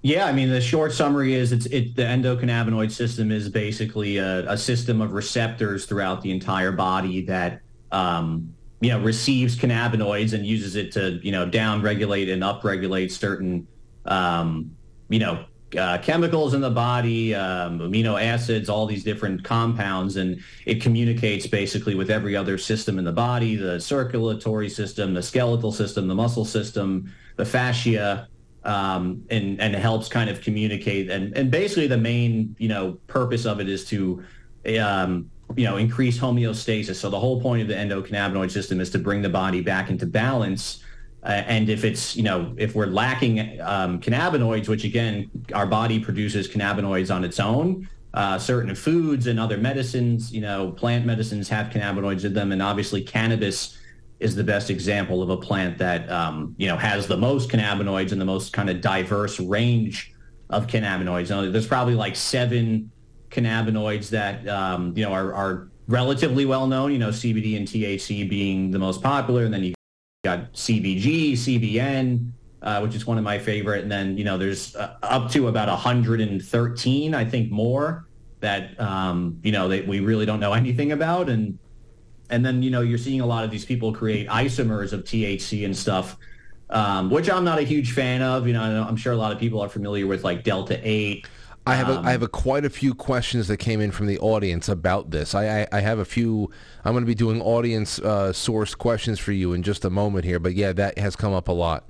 Yeah, I mean the short summary is it's it the endocannabinoid system is basically a, a system of receptors throughout the entire body that um, you know receives cannabinoids and uses it to you know down regulate and up regulate certain um, you know uh, chemicals in the body, um, amino acids, all these different compounds, and it communicates basically with every other system in the body, the circulatory system, the skeletal system, the muscle system, the fascia, um, and and helps kind of communicate. And and basically the main you know purpose of it is to um, you know increase homeostasis. So the whole point of the endocannabinoid system is to bring the body back into balance. Uh, and if it's, you know, if we're lacking um, cannabinoids, which again, our body produces cannabinoids on its own, uh, certain foods and other medicines, you know, plant medicines have cannabinoids in them. And obviously cannabis is the best example of a plant that, um, you know, has the most cannabinoids and the most kind of diverse range of cannabinoids. Now, there's probably like seven cannabinoids that, um, you know, are, are relatively well known, you know, CBD and THC being the most popular. And then you got CBG, CBN, uh, which is one of my favorite, and then you know there's uh, up to about 113, I think, more that um, you know that we really don't know anything about, and and then you know you're seeing a lot of these people create isomers of THC and stuff, um, which I'm not a huge fan of. You know, I'm sure a lot of people are familiar with like Delta Eight. I have a, I have a quite a few questions that came in from the audience about this. I, I, I have a few. I'm going to be doing audience uh, source questions for you in just a moment here. But yeah, that has come up a lot.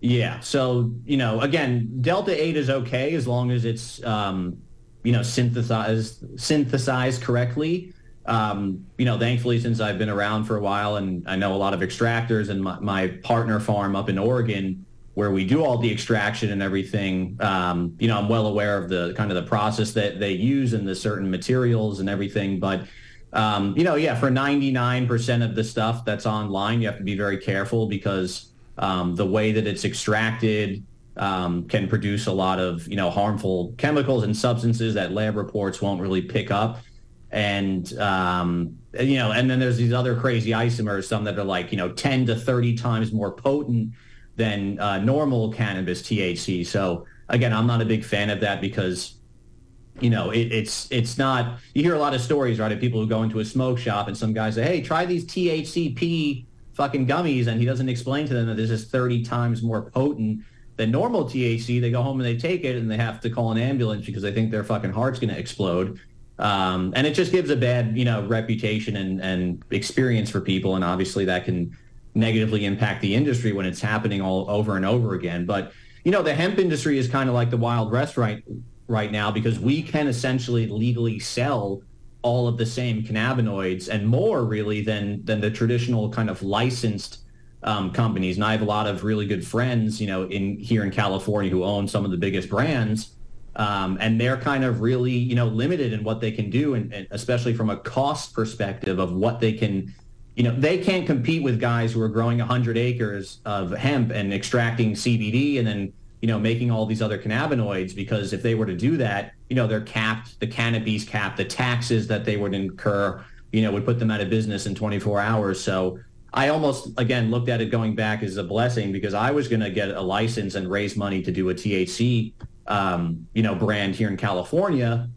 Yeah. So you know, again, Delta Eight is okay as long as it's um, you know synthesized synthesized correctly. Um, you know, thankfully, since I've been around for a while and I know a lot of extractors and my, my partner farm up in Oregon where we do all the extraction and everything. Um, you know, I'm well aware of the kind of the process that they use and the certain materials and everything. But um, you know, yeah, for 99% of the stuff that's online, you have to be very careful because um, the way that it's extracted um, can produce a lot of you know harmful chemicals and substances that lab reports won't really pick up. And um, you know, and then there's these other crazy isomers, some that are like you know 10 to 30 times more potent than uh, normal cannabis THC. So again, I'm not a big fan of that because you know it, it's it's not. You hear a lot of stories, right, of people who go into a smoke shop and some guy say, "Hey, try these THCP fucking gummies," and he doesn't explain to them that this is 30 times more potent than normal THC. They go home and they take it and they have to call an ambulance because they think their fucking heart's going to explode. Um, and it just gives a bad, you know, reputation and, and experience for people. And obviously that can negatively impact the industry when it's happening all over and over again. But you know, the hemp industry is kind of like the wild west right right now because we can essentially legally sell all of the same cannabinoids and more really than than the traditional kind of licensed um, companies. And I have a lot of really good friends, you know, in here in California who own some of the biggest brands. Um, and they're kind of really, you know, limited in what they can do, and, and especially from a cost perspective of what they can you know, they can't compete with guys who are growing 100 acres of hemp and extracting CBD and then, you know, making all these other cannabinoids because if they were to do that, you know, they're capped, the cannabis capped, the taxes that they would incur, you know, would put them out of business in 24 hours. So I almost, again, looked at it going back as a blessing because I was going to get a license and raise money to do a THC, um, you know, brand here in California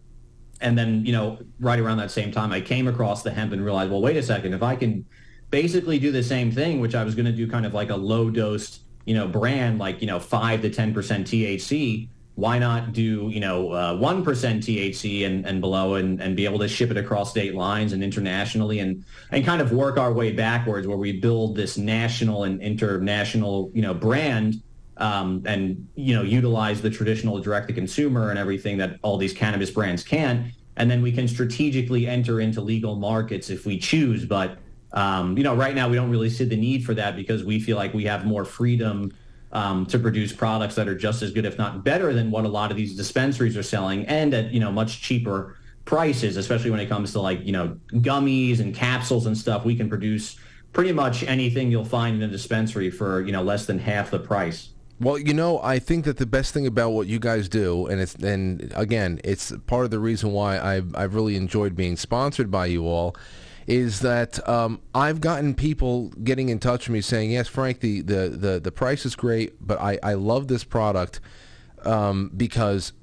and then you know right around that same time i came across the hemp and realized well wait a second if i can basically do the same thing which i was going to do kind of like a low dose you know brand like you know 5 to 10% thc why not do you know uh, 1% thc and, and below and, and be able to ship it across state lines and internationally and and kind of work our way backwards where we build this national and international you know brand um, and you know utilize the traditional direct to consumer and everything that all these cannabis brands can. And then we can strategically enter into legal markets if we choose. But um, you know right now we don't really see the need for that because we feel like we have more freedom um, to produce products that are just as good if not better than what a lot of these dispensaries are selling and at you know much cheaper prices especially when it comes to like you know gummies and capsules and stuff. We can produce pretty much anything you'll find in a dispensary for you know less than half the price Well, you know, I think that the best thing about what you guys do, and it's and again, it's part of the reason why I've I've really enjoyed being sponsored by you all, is that um, I've gotten people getting in touch with me saying, "Yes, Frank, the the the, the price is great, but I I love this product um, because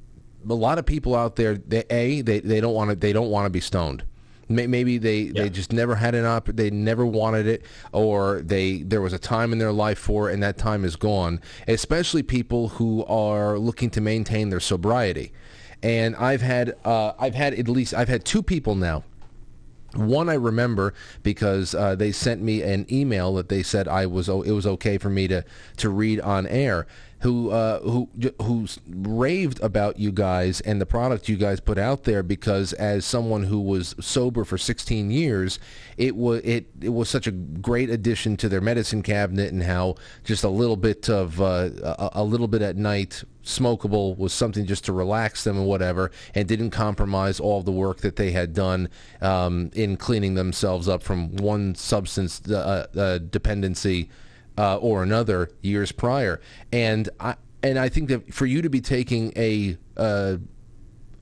a lot of people out there, they a they, they don't want to they don't want to be stoned." May- Maybe they, they just never had an op. They never wanted it, or they there was a time in their life for it, and that time is gone. Especially people who are looking to maintain their sobriety. And I've had uh, I've had at least I've had two people now one I remember because uh, they sent me an email that they said I was it was okay for me to, to read on air. Who uh, who who's raved about you guys and the product you guys put out there because as someone who was sober for 16 years, it was it, it was such a great addition to their medicine cabinet and how just a little bit of uh, a, a little bit at night smokable was something just to relax them and whatever, and didn't compromise all the work that they had done um, in cleaning themselves up from one substance uh, uh, dependency uh, or another years prior. And I and I think that for you to be taking a uh,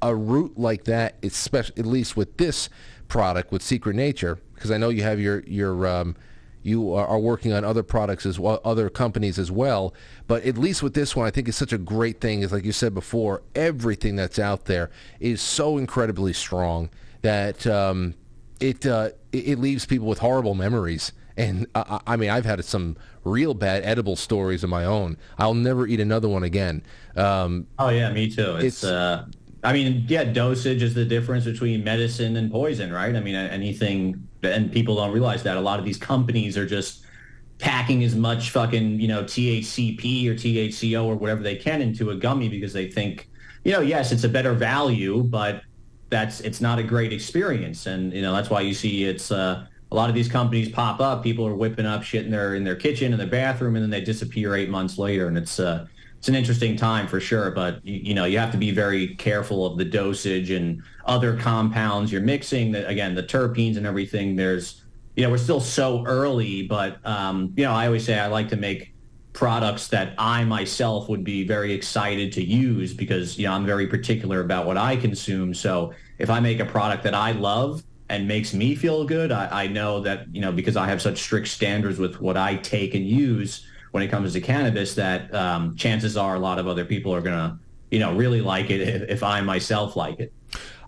a route like that, especially at least with this product with Secret Nature, because I know you have your your um, you are, working on other products as well, other companies as well. But at least with this one, I think it's such a great thing. Is like you said before, everything that's out there is so incredibly strong that um, it, uh, it leaves people with horrible memories. And uh, I mean, I've had some real bad edible stories of my own. I'll never eat another one again. Um, Oh yeah, me too. It's, uh, I mean, yeah, dosage is the difference between medicine and poison, right? I mean, anything, and people don't realize that a lot of these companies are just packing as much fucking, you know, THCP or THCO or whatever they can into a gummy because they think, you know, yes, it's a better value, but that's it's not a great experience, and you know that's why you see it's uh, a lot of these companies pop up. People are whipping up shit in their in their kitchen, in their bathroom, and then they disappear eight months later, and it's uh, it's an interesting time for sure. But you, you know you have to be very careful of the dosage and other compounds you're mixing. That again, the terpenes and everything. There's you know we're still so early, but um, you know I always say I like to make products that I myself would be very excited to use because you know I'm very particular about what I consume. So if I make a product that I love and makes me feel good, I, I know that you know because I have such strict standards with what I take and use when it comes to cannabis that um, chances are a lot of other people are gonna you know really like it if, if I myself like it.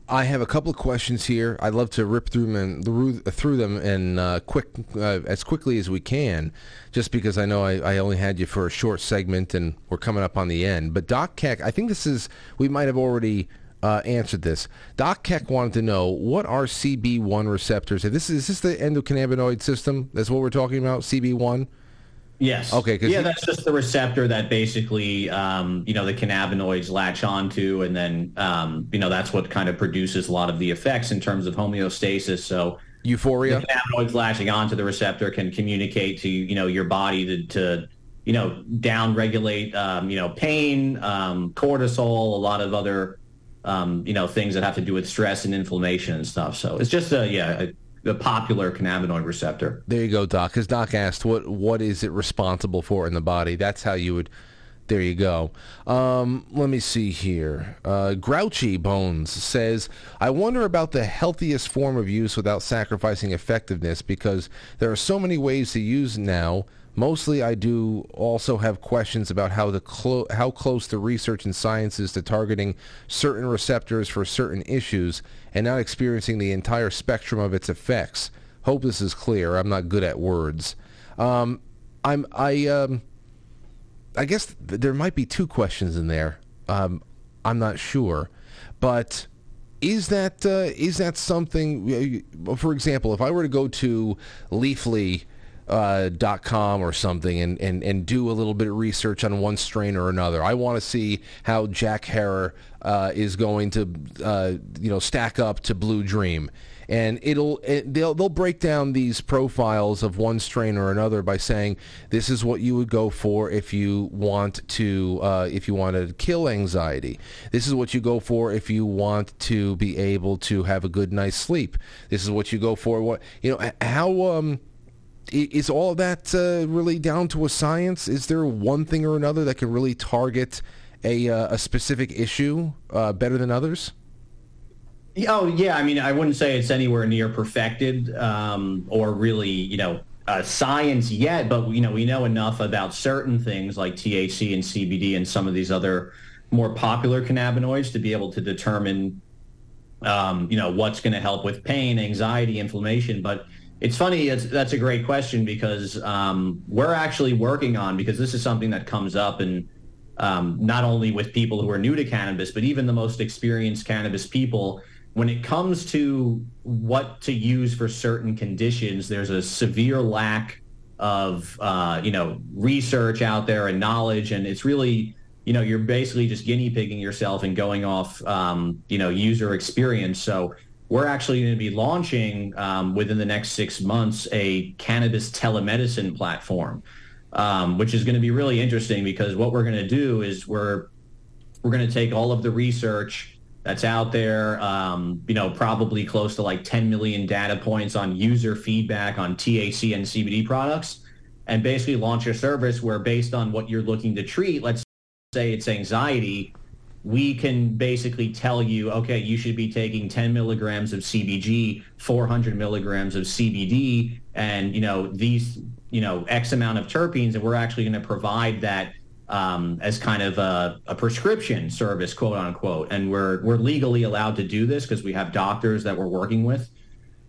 I have a couple of questions here. I'd love to rip through them and through them and uh, quick uh, as quickly as we can, just because I know I, I only had you for a short segment and we're coming up on the end. But Doc Keck, I think this is we might have already uh, answered this. Doc Keck wanted to know what are CB1 receptors. This is, is this the endocannabinoid system? That's what we're talking about. CB1. Yes. Okay. 'cause Yeah, that's just the receptor that basically, um, you know, the cannabinoids latch onto, and then, um, you know, that's what kind of produces a lot of the effects in terms of homeostasis. So euphoria. The cannabinoids latching onto the receptor can communicate to you know your body to, to you know down regulate um, you know pain, um, cortisol, a lot of other um, you know things that have to do with stress and inflammation and stuff. So it's just a yeah a, popular cannabinoid receptor. There you go, Doc. Because Doc asked, "What what is it responsible for in the body?" That's how you would. There you go. Um, let me see here. Uh, Grouchy Bones says, "I wonder about the healthiest form of use without sacrificing effectiveness because there are so many ways to use now." Mostly, I do also have questions about how the clo- how close the research and science is to targeting certain receptors for certain issues and not experiencing the entire spectrum of its effects. Hope this is clear. I'm not good at words. Um, I'm I um, I guess th- there might be two questions in there. Um, I'm not sure, but is that uh, is that something? uh, For example, if I were to go to Leafly. Uh, dot com or something and, and, and do a little bit of research on one strain or another. I want to see how Jack Herer uh, is going to uh, you know stack up to Blue Dream, and it'll it, they'll they'll break down these profiles of one strain or another by saying this is what you would go for if you want to uh, if you want to kill anxiety. This is what you go for if you want to be able to have a good night's sleep. This is what you go for. What you know how um is all that uh, really down to a science? Is there one thing or another that can really target a uh, a specific issue uh, better than others? Oh yeah, I mean, I wouldn't say it's anywhere near perfected um, or really, you know, uh, science yet. But you know, we know enough about certain things like THC and CBD and some of these other more popular cannabinoids to be able to determine, um, you know, what's going to help with pain, anxiety, inflammation. But it's funny. It's, that's a great question because um, we're actually working on because this is something that comes up and um, not only with people who are new to cannabis, but even the most experienced cannabis people. When it comes to what to use for certain conditions, there's a severe lack of uh, you know research out there and knowledge, and it's really you know you're basically just guinea pigging yourself and going off um, you know user experience. So we're actually going to be launching um, within the next six months a cannabis telemedicine platform, um, which is going to be really interesting because what we're going to do is we're we're going to take all of the research that's out there, um, you know, probably close to like 10 million data points on user feedback on THC and CBD products, and basically launch a service where based on what you're looking to treat, let's say it's anxiety, we can basically tell you, okay, you should be taking 10 milligrams of CBG, 400 milligrams of CBD, and you know these, you know, X amount of terpenes, and we're actually going to provide that um, as kind of a, a prescription service, quote unquote. And we're we're legally allowed to do this because we have doctors that we're working with.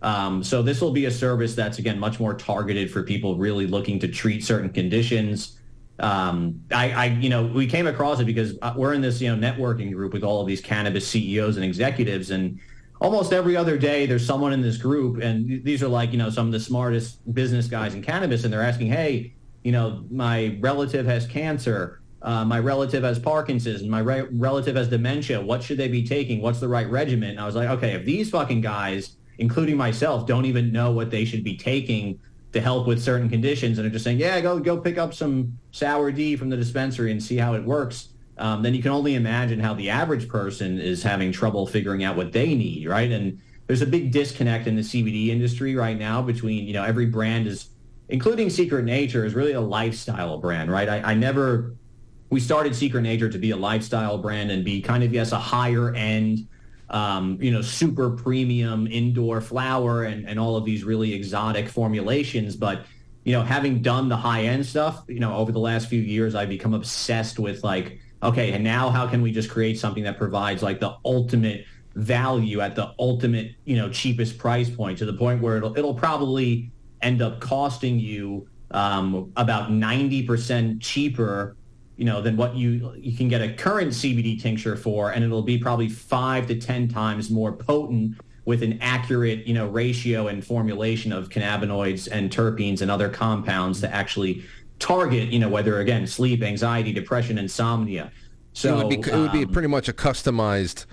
Um, so this will be a service that's again much more targeted for people really looking to treat certain conditions. Um, I, I, you know, we came across it because uh, we're in this, you know, networking group with all of these cannabis CEOs and executives, and almost every other day there's someone in this group, and these are like, you know, some of the smartest business guys in cannabis, and they're asking, hey, you know, my relative has cancer, uh, my relative has Parkinson's, my re- relative has dementia. What should they be taking? What's the right regimen? And I was like, okay, if these fucking guys, including myself, don't even know what they should be taking to help with certain conditions, and are just saying, yeah, go go pick up some sour D from the dispensary and see how it works. Um, then you can only imagine how the average person is having trouble figuring out what they need, right? And there's a big disconnect in the CBD industry right now between, you know, every brand is, including Secret Nature, is really a lifestyle brand, right? I, I never, we started Secret Nature to be a lifestyle brand and be kind of, yes, a higher end, um, you know, super premium indoor flower and, and all of these really exotic formulations. But, you know, having done the high end stuff, you know, over the last few years, I've become obsessed with like, okay, and now how can we just create something that provides like the ultimate value at the ultimate, you know, cheapest price point to the point where it'll, it'll probably end up costing you um, about 90% cheaper you know, than what you you can get a current CBD tincture for, and it'll be probably five to ten times more potent with an accurate, you know, ratio and formulation of cannabinoids and terpenes and other compounds to actually target, you know, whether again sleep, anxiety, depression, insomnia. So it would be, it would be um, pretty much a customized,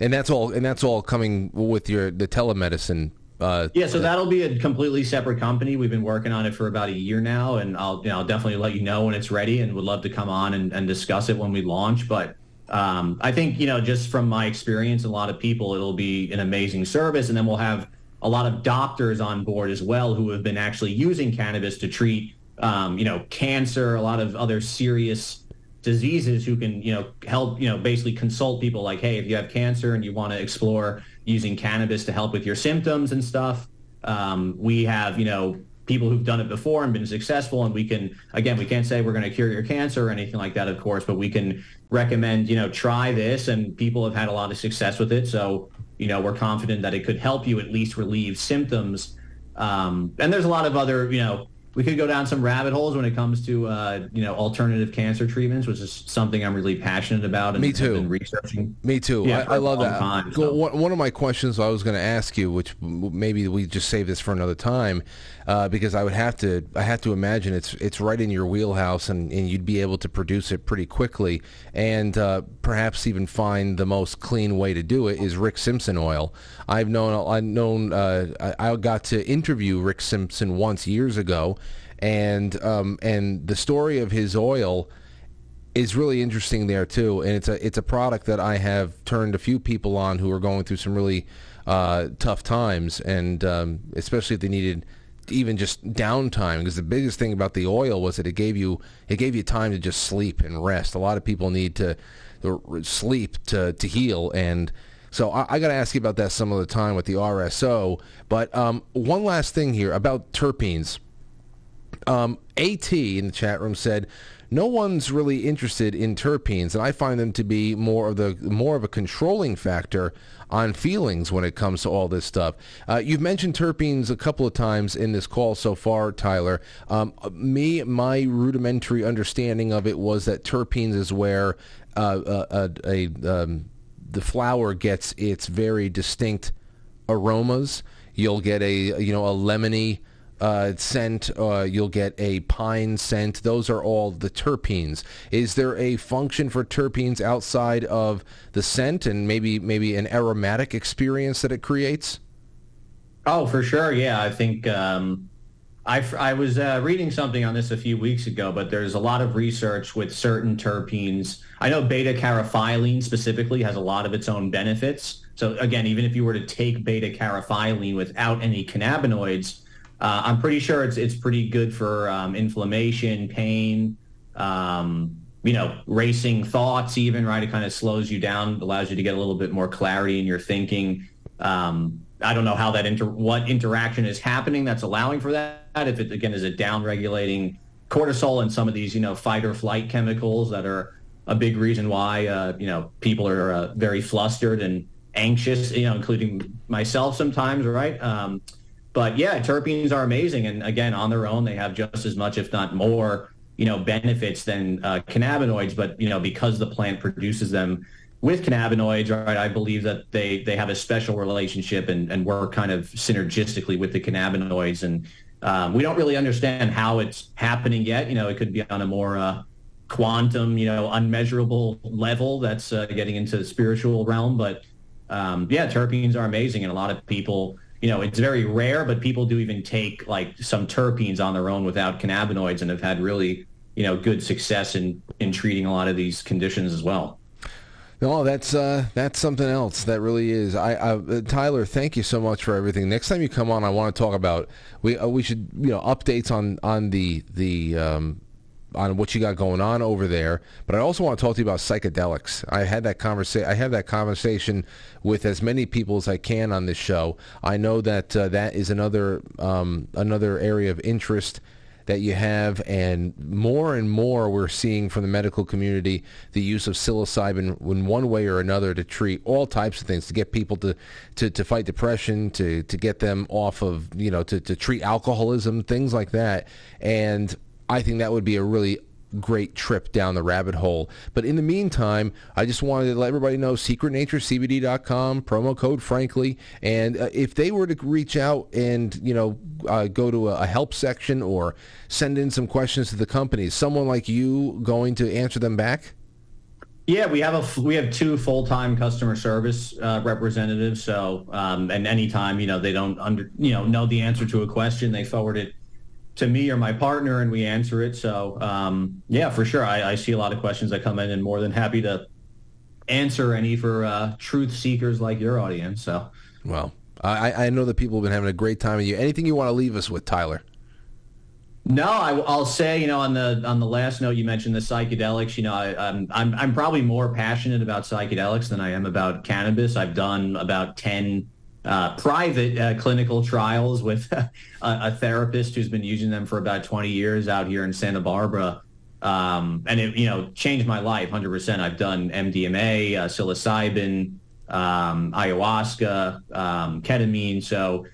and that's all. And that's all coming with your the telemedicine. Uh, Yeah, so that'll be a completely separate company. We've been working on it for about a year now, and I'll you know, I'll definitely let you know when it's ready, and would love to come on and, and discuss it when we launch. But um, I think you know, just from my experience, a lot of people, it'll be an amazing service, and then we'll have a lot of doctors on board as well who have been actually using cannabis to treat um, you know cancer, a lot of other serious diseases who can you know help you know basically consult people like hey if you have cancer and you want to explore using cannabis to help with your symptoms and stuff. Um, we have you know people who've done it before and been successful and we can again we can't say we're going to cure your cancer or anything like that of course but we can recommend you know try this and people have had a lot of success with it. So you know we're confident that it could help you at least relieve symptoms. Um, and there's a lot of other you know we could go down some rabbit holes when it comes to uh, you know alternative cancer treatments, which is something I'm really passionate about. And Me too. Been researching. Me too. Yeah, I, I love that. time, one, one of my questions I was going to ask you, which maybe we just save this for another time, uh, because I would have to. I have to imagine it's it's right in your wheelhouse, and, and you'd be able to produce it pretty quickly, and uh, perhaps even find the most clean way to do it is Rick Simpson oil. I've known. I've known. Uh, I, I got to interview Rick Simpson once years ago, and um, and the story of his oil is really interesting there too, and it's a it's a product that I have turned a few people on who are going through some really uh, tough times, and um, especially if they needed even just downtime because the biggest thing about the oil was that it gave you it gave you time to just sleep and rest. A lot of people need to, sleep to to heal and. So I, I got to ask you about that some of the time with the RSO. But um, one last thing here about terpenes. Um, At in the chat room said, no one's really interested in terpenes, and I find them to be more of the more of a controlling factor on feelings when it comes to all this stuff. Uh, you've mentioned terpenes a couple of times in this call so far, Tyler. Um, me, my rudimentary understanding of it was that terpenes is where uh, uh a, a um, the flower gets its very distinct aromas. You'll get a you know a lemony uh, scent. Uh, you'll get a pine scent. Those are all the terpenes. Is there a function for terpenes outside of the scent and maybe maybe an aromatic experience that it creates? Oh, for sure. Yeah, I think um, I, I was uh, reading something on this a few weeks ago, but there's a lot of research with certain terpenes. I know beta caryophyllene specifically has a lot of its own benefits. So again, even if you were to take beta caryophyllene without any cannabinoids, uh, I'm pretty sure it's it's pretty good for um, inflammation, pain, um, you know, racing thoughts. Even right, it kind of slows you down, allows you to get a little bit more clarity in your thinking. Um, I don't know how that inter- what interaction is happening that's allowing for that. If it again is it down regulating cortisol and some of these you know fight or flight chemicals that are a big reason why uh, you know people are uh, very flustered and anxious. You know, including myself sometimes. Right. Um, but yeah, terpenes are amazing, and again, on their own, they have just as much, if not more, you know, benefits than uh, cannabinoids. But you know, because the plant produces them with cannabinoids, right, I believe that they they have a special relationship and, and work kind of synergistically with the cannabinoids, and um, we don't really understand how it's happening yet. You know, it could be on a more uh, quantum, you know, unmeasurable level that's uh, getting into the spiritual realm. But um, yeah, terpenes are amazing, and a lot of people you know, it's very rare, but people do even take like some terpenes on their own without cannabinoids and have had really, you know, good success in, in treating a lot of these conditions as well. No, that's uh, that's something else. That really is. I, I uh, Tyler, thank you so much for everything. Next time you come on, I want to talk about we uh, we should you know updates on on the the um, on what you got going on over there. But I also want to talk to you about psychedelics. I had that conversation. I have that conversation with as many people as I can on this show. I know that uh, that is another um, another area of interest that you have, and more and more we're seeing from the medical community the use of psilocybin in one way or another to treat all types of things, to get people to, to, to fight depression, to, to get them off of, you know, to, to treat alcoholism, things like that. And I think that would be a really great trip down the rabbit hole. But in the meantime, I just wanted to let everybody know secretnaturecbd.com, promo code frankly. And uh, if they were to reach out and, you know, uh, go to a, a, help section or send in some questions to the company, someone like you going to answer them back? Yeah, we have a we have two full time customer service uh, representatives. So, um, and anytime you know they don't under you know know the answer to a question, they forward it to me or my partner and we answer it. So um, yeah, for sure. I, I, see a lot of questions that come in and more than happy to answer any for uh, truth seekers like your audience. So well, I, I know that people have been having a great time with you. Anything you want to leave us with, Tyler? No, I, will say, you know, on the on the last note, you mentioned the psychedelics. You know, I, I'm I'm I'm probably more passionate about psychedelics than I am about cannabis. I've done about ten uh, private uh, clinical trials with a, a, therapist who's been using them for about 20 years out here in Santa Barbara. Um, and it, you know, changed my life 100%. I've done MDMA, uh, psilocybin, um, ayahuasca, um, ketamine. So,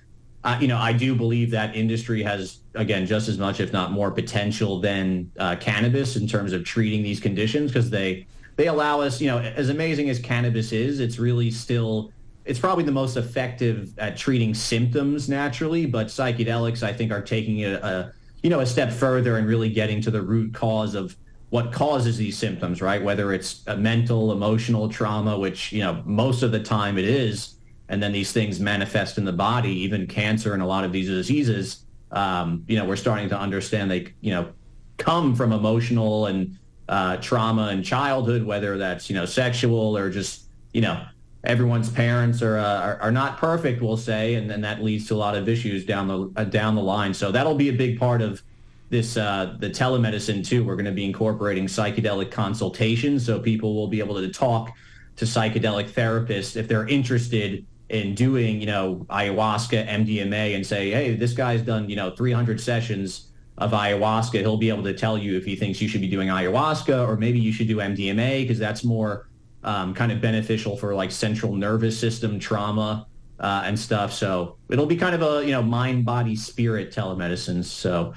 you know, I do believe that industry has, again, just as much, if not more potential than uh, cannabis in terms of treating these conditions because they, they allow us, you know, as amazing as cannabis is, it's really still it's probably the most effective at treating symptoms naturally, but psychedelics I think are taking it a, you know a step further and really getting to the root cause of what causes these symptoms, right? Whether it's a mental, emotional trauma, which you know most of the time it is, and then these things manifest in the body, even cancer and a lot of these diseases. Um, you know, we're starting to understand they you know come from emotional and uh, trauma in childhood, whether that's you know sexual or just you know everyone's parents are, uh, are are not perfect, we'll say, and then that leads to a lot of issues down the uh, down the line. So that'll be a big part of this uh, the telemedicine too. We're going to be incorporating psychedelic consultations, so people will be able to talk to psychedelic therapists if they're interested in doing, you know, ayahuasca, MDMA, and say, hey, this guy's done, you know, 300 sessions of ayahuasca. He'll be able to tell you if he thinks you should be doing ayahuasca or maybe you should do MDMA because that's more um, kind of beneficial for like central nervous system trauma uh, and stuff. So it'll be kind of a you know mind, body, spirit telemedicine. So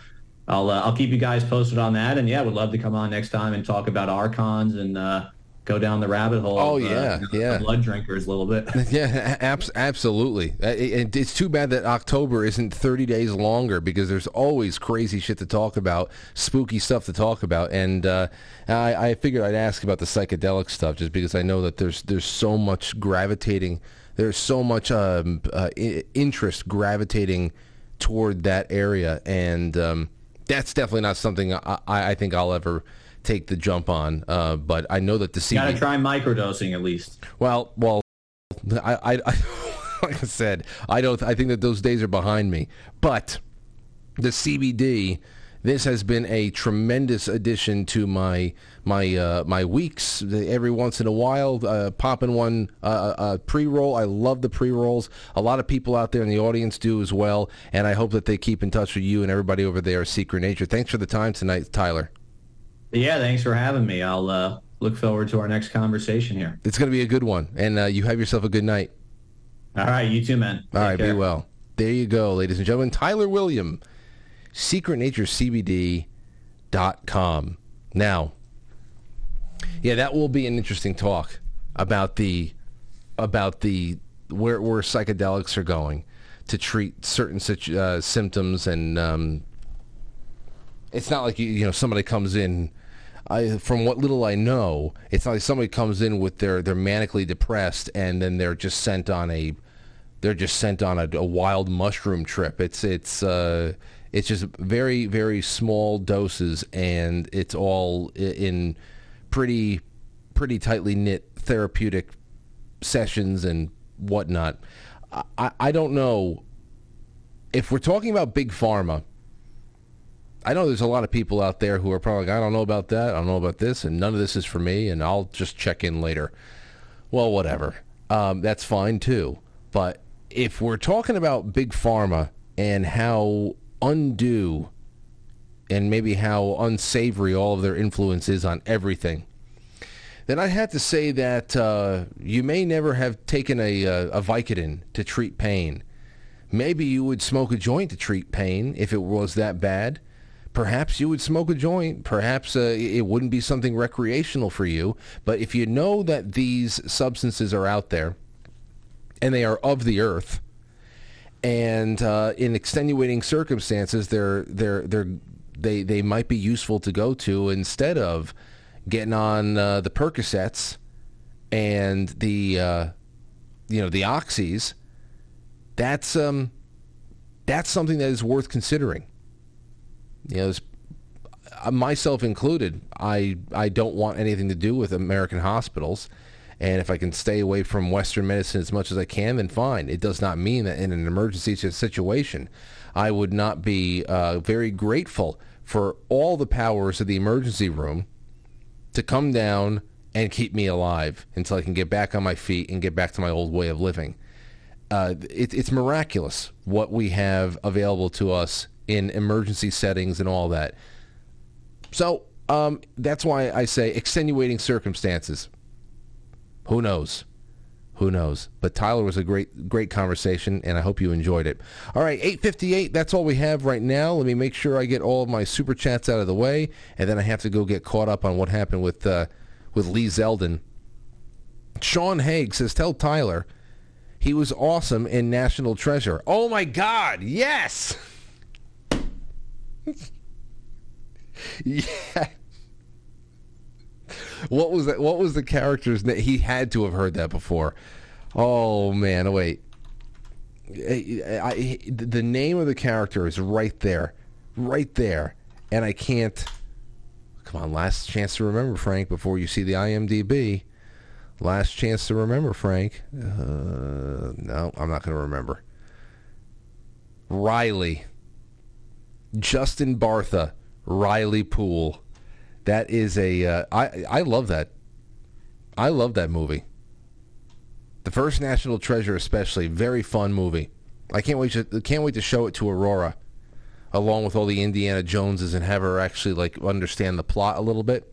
I'll uh, I'll keep you guys posted on that. And yeah, would love to come on next time and talk about archons and uh, go down the rabbit hole. Oh of, uh, yeah, you yeah. blood drinkers a little bit. Yeah, abs- absolutely. Uh, it- it's too bad that October isn't 30 days longer because there's always crazy shit to talk about, spooky stuff to talk about, and uh, I, I figured I'd ask about the psychedelic stuff just because I know that there's there's so much gravitating, there's so much um, uh, I- interest gravitating toward that area, and um, that's definitely not something I I think I'll ever take the jump on. Uh, but I know that the You got to try microdosing at least. well, well, I, I, I like I said, I don't. I think that those days are behind me. But the CBD, this has been a tremendous addition to my my uh, my weeks. Every once in a while, uh, popping one uh, uh, pre roll. I love the pre rolls. A lot of people out there in the audience do as well, and I hope that they keep in touch with you and everybody over there at Secret Nature. Thanks for the time tonight, Tyler. Yeah, thanks for having me. I'll uh, look forward to our next conversation here. It's going to be a good one, and uh, you have yourself a good night. All right, you too, man. All right, care. be well. There you go, ladies and gentlemen. Tyler William, secretnaturecbd.com. Now, yeah, that will be an interesting talk about the about the where where psychedelics are going to treat certain situ- uh, symptoms and um, it's not like you, you know somebody comes in I, from what little I know, it's not like somebody comes in with their they're manically depressed and then they're just sent on a they're just sent on a, a wild mushroom trip. It's it's uh, it's just very very small doses and it's all in pretty pretty tightly knit therapeutic sessions and whatnot. I- I, I don't know if we're talking about big pharma. I know there's a lot of people out there who are probably like, I don't know about that, I don't know about this, and none of this is for me, and I'll just check in later. Well, whatever. Um, that's fine too. But if we're talking about big pharma and how undue and maybe how unsavory all of their influence is on everything, then I'd have to say that uh, you may never have taken a, uh, a Vicodin to treat pain. Maybe you would smoke a joint to treat pain if it was that bad. Perhaps you would smoke a joint. Perhaps uh, it wouldn't be something recreational for you. But if you know that these substances are out there and they are of the earth, and uh, in extenuating circumstances, they're they're they're they they might be useful to go to instead of getting on uh, the Percocets and the uh, you know the oxys. That's um that's something that is worth considering. You know, uh, myself included, I I don't want anything to do with American hospitals. And if I can stay away from Western medicine as much as I can, then fine. It does not mean that in an emergency situation, I would not be uh, very grateful for all the powers of the emergency room to come down and keep me alive until I can get back on my feet and get back to my old way of living. Uh, it, it's miraculous what we have available to us in emergency settings and all that. So um, that's why I say extenuating circumstances. Who knows? Who knows? But Tyler was a great, great conversation, and I hope you enjoyed it. All right, 858, that's all we have right now. Let me make sure I get all of my super chats out of the way, and then I have to go get caught up on what happened with, uh, with Lee Zeldin. Sean Haig says, tell Tyler he was awesome in National Treasure. Oh my God, yes! yeah. What was that? What was the character's name? He had to have heard that before. Oh man, oh, wait. I, I- the name of the character is right there, right there, and I can't. Come on, last chance to remember, Frank, before you see the IMDb. Last chance to remember, Frank. Uh, no, I'm not going to remember. Riley. Justin Bartha. Riley Poole. That is a. Uh, I I love that. I love that movie. The first National Treasure, especially, very fun movie. I can't wait to can't wait to show it to Aurora, along with all the Indiana Joneses, and have her actually like understand the plot a little bit.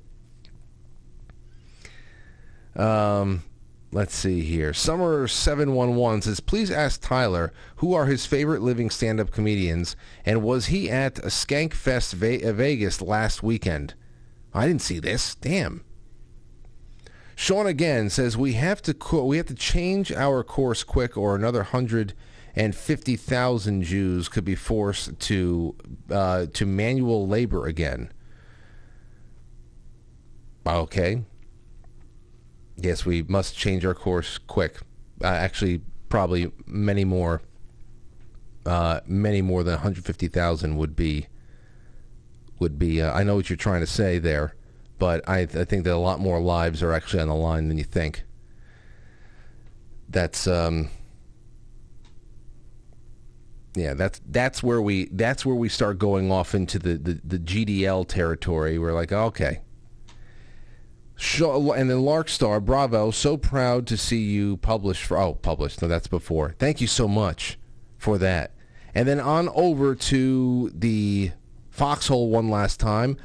Um, let's see here. Summer seven one one says, please ask Tyler who are his favorite living stand-up comedians, and was he at a Skankfest Ve- Vegas last weekend? I didn't see this. Damn. Sean again says we have to co- we have to change our course quick, or another hundred and fifty thousand Jews could be forced to uh, to manual labor again. Okay. Yes, we must change our course quick. Uh, actually, probably many more. Uh, many more than 150,000 would be. Would be. Uh, I know what you're trying to say there, but I, I think that a lot more lives are actually on the line than you think. That's um. Yeah, that's that's where we that's where we start going off into the, the, the GDL territory. We're like, okay, and then Larkstar, bravo! So proud to see you publish for. Oh, published. No, that's before. Thank you so much for that. And then on over to the Foxhole one last time.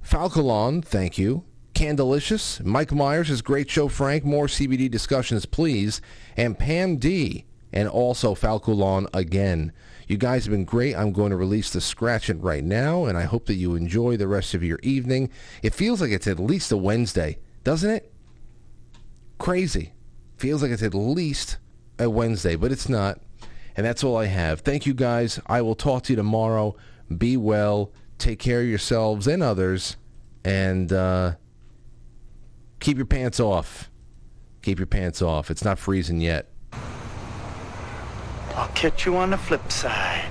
Falcolon, thank you. Candelicious, Mike Myers is great show. Frank, more CBD discussions, please. And Pam D, and also Falcolon again. You guys have been great. I'm going to release the scratch it right now, and I hope that you enjoy the rest of your evening. It feels like it's at least a Wednesday, doesn't it? Crazy. Feels like it's at least a Wednesday, but it's not. And that's all I have. Thank you guys. I will talk to you tomorrow. Be well. Take care of yourselves and others. And uh, keep your pants off. Keep your pants off. It's not freezing yet. I'll catch you on the flip side.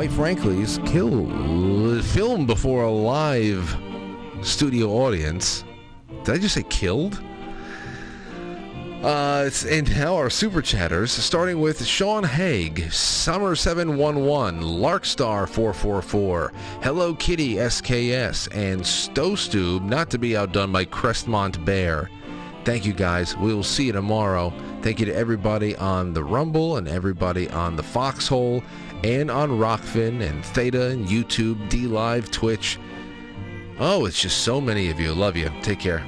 quite frankly, is kill filmed before a live studio audience. Did I just say killed? Uh, and now our super chatters, starting with Sean Haig, Summer seven one one, Larkstar four four four, Hello Kitty SKS, and Stowstube, not to be outdone by Crestmont Bear. Thank you guys. We will see you tomorrow. Thank you to everybody on the Rumble and everybody on the Foxhole and on Rokfin and Theta and YouTube, D Live, Twitch. Oh, it's just so many of you. Love you. Take care.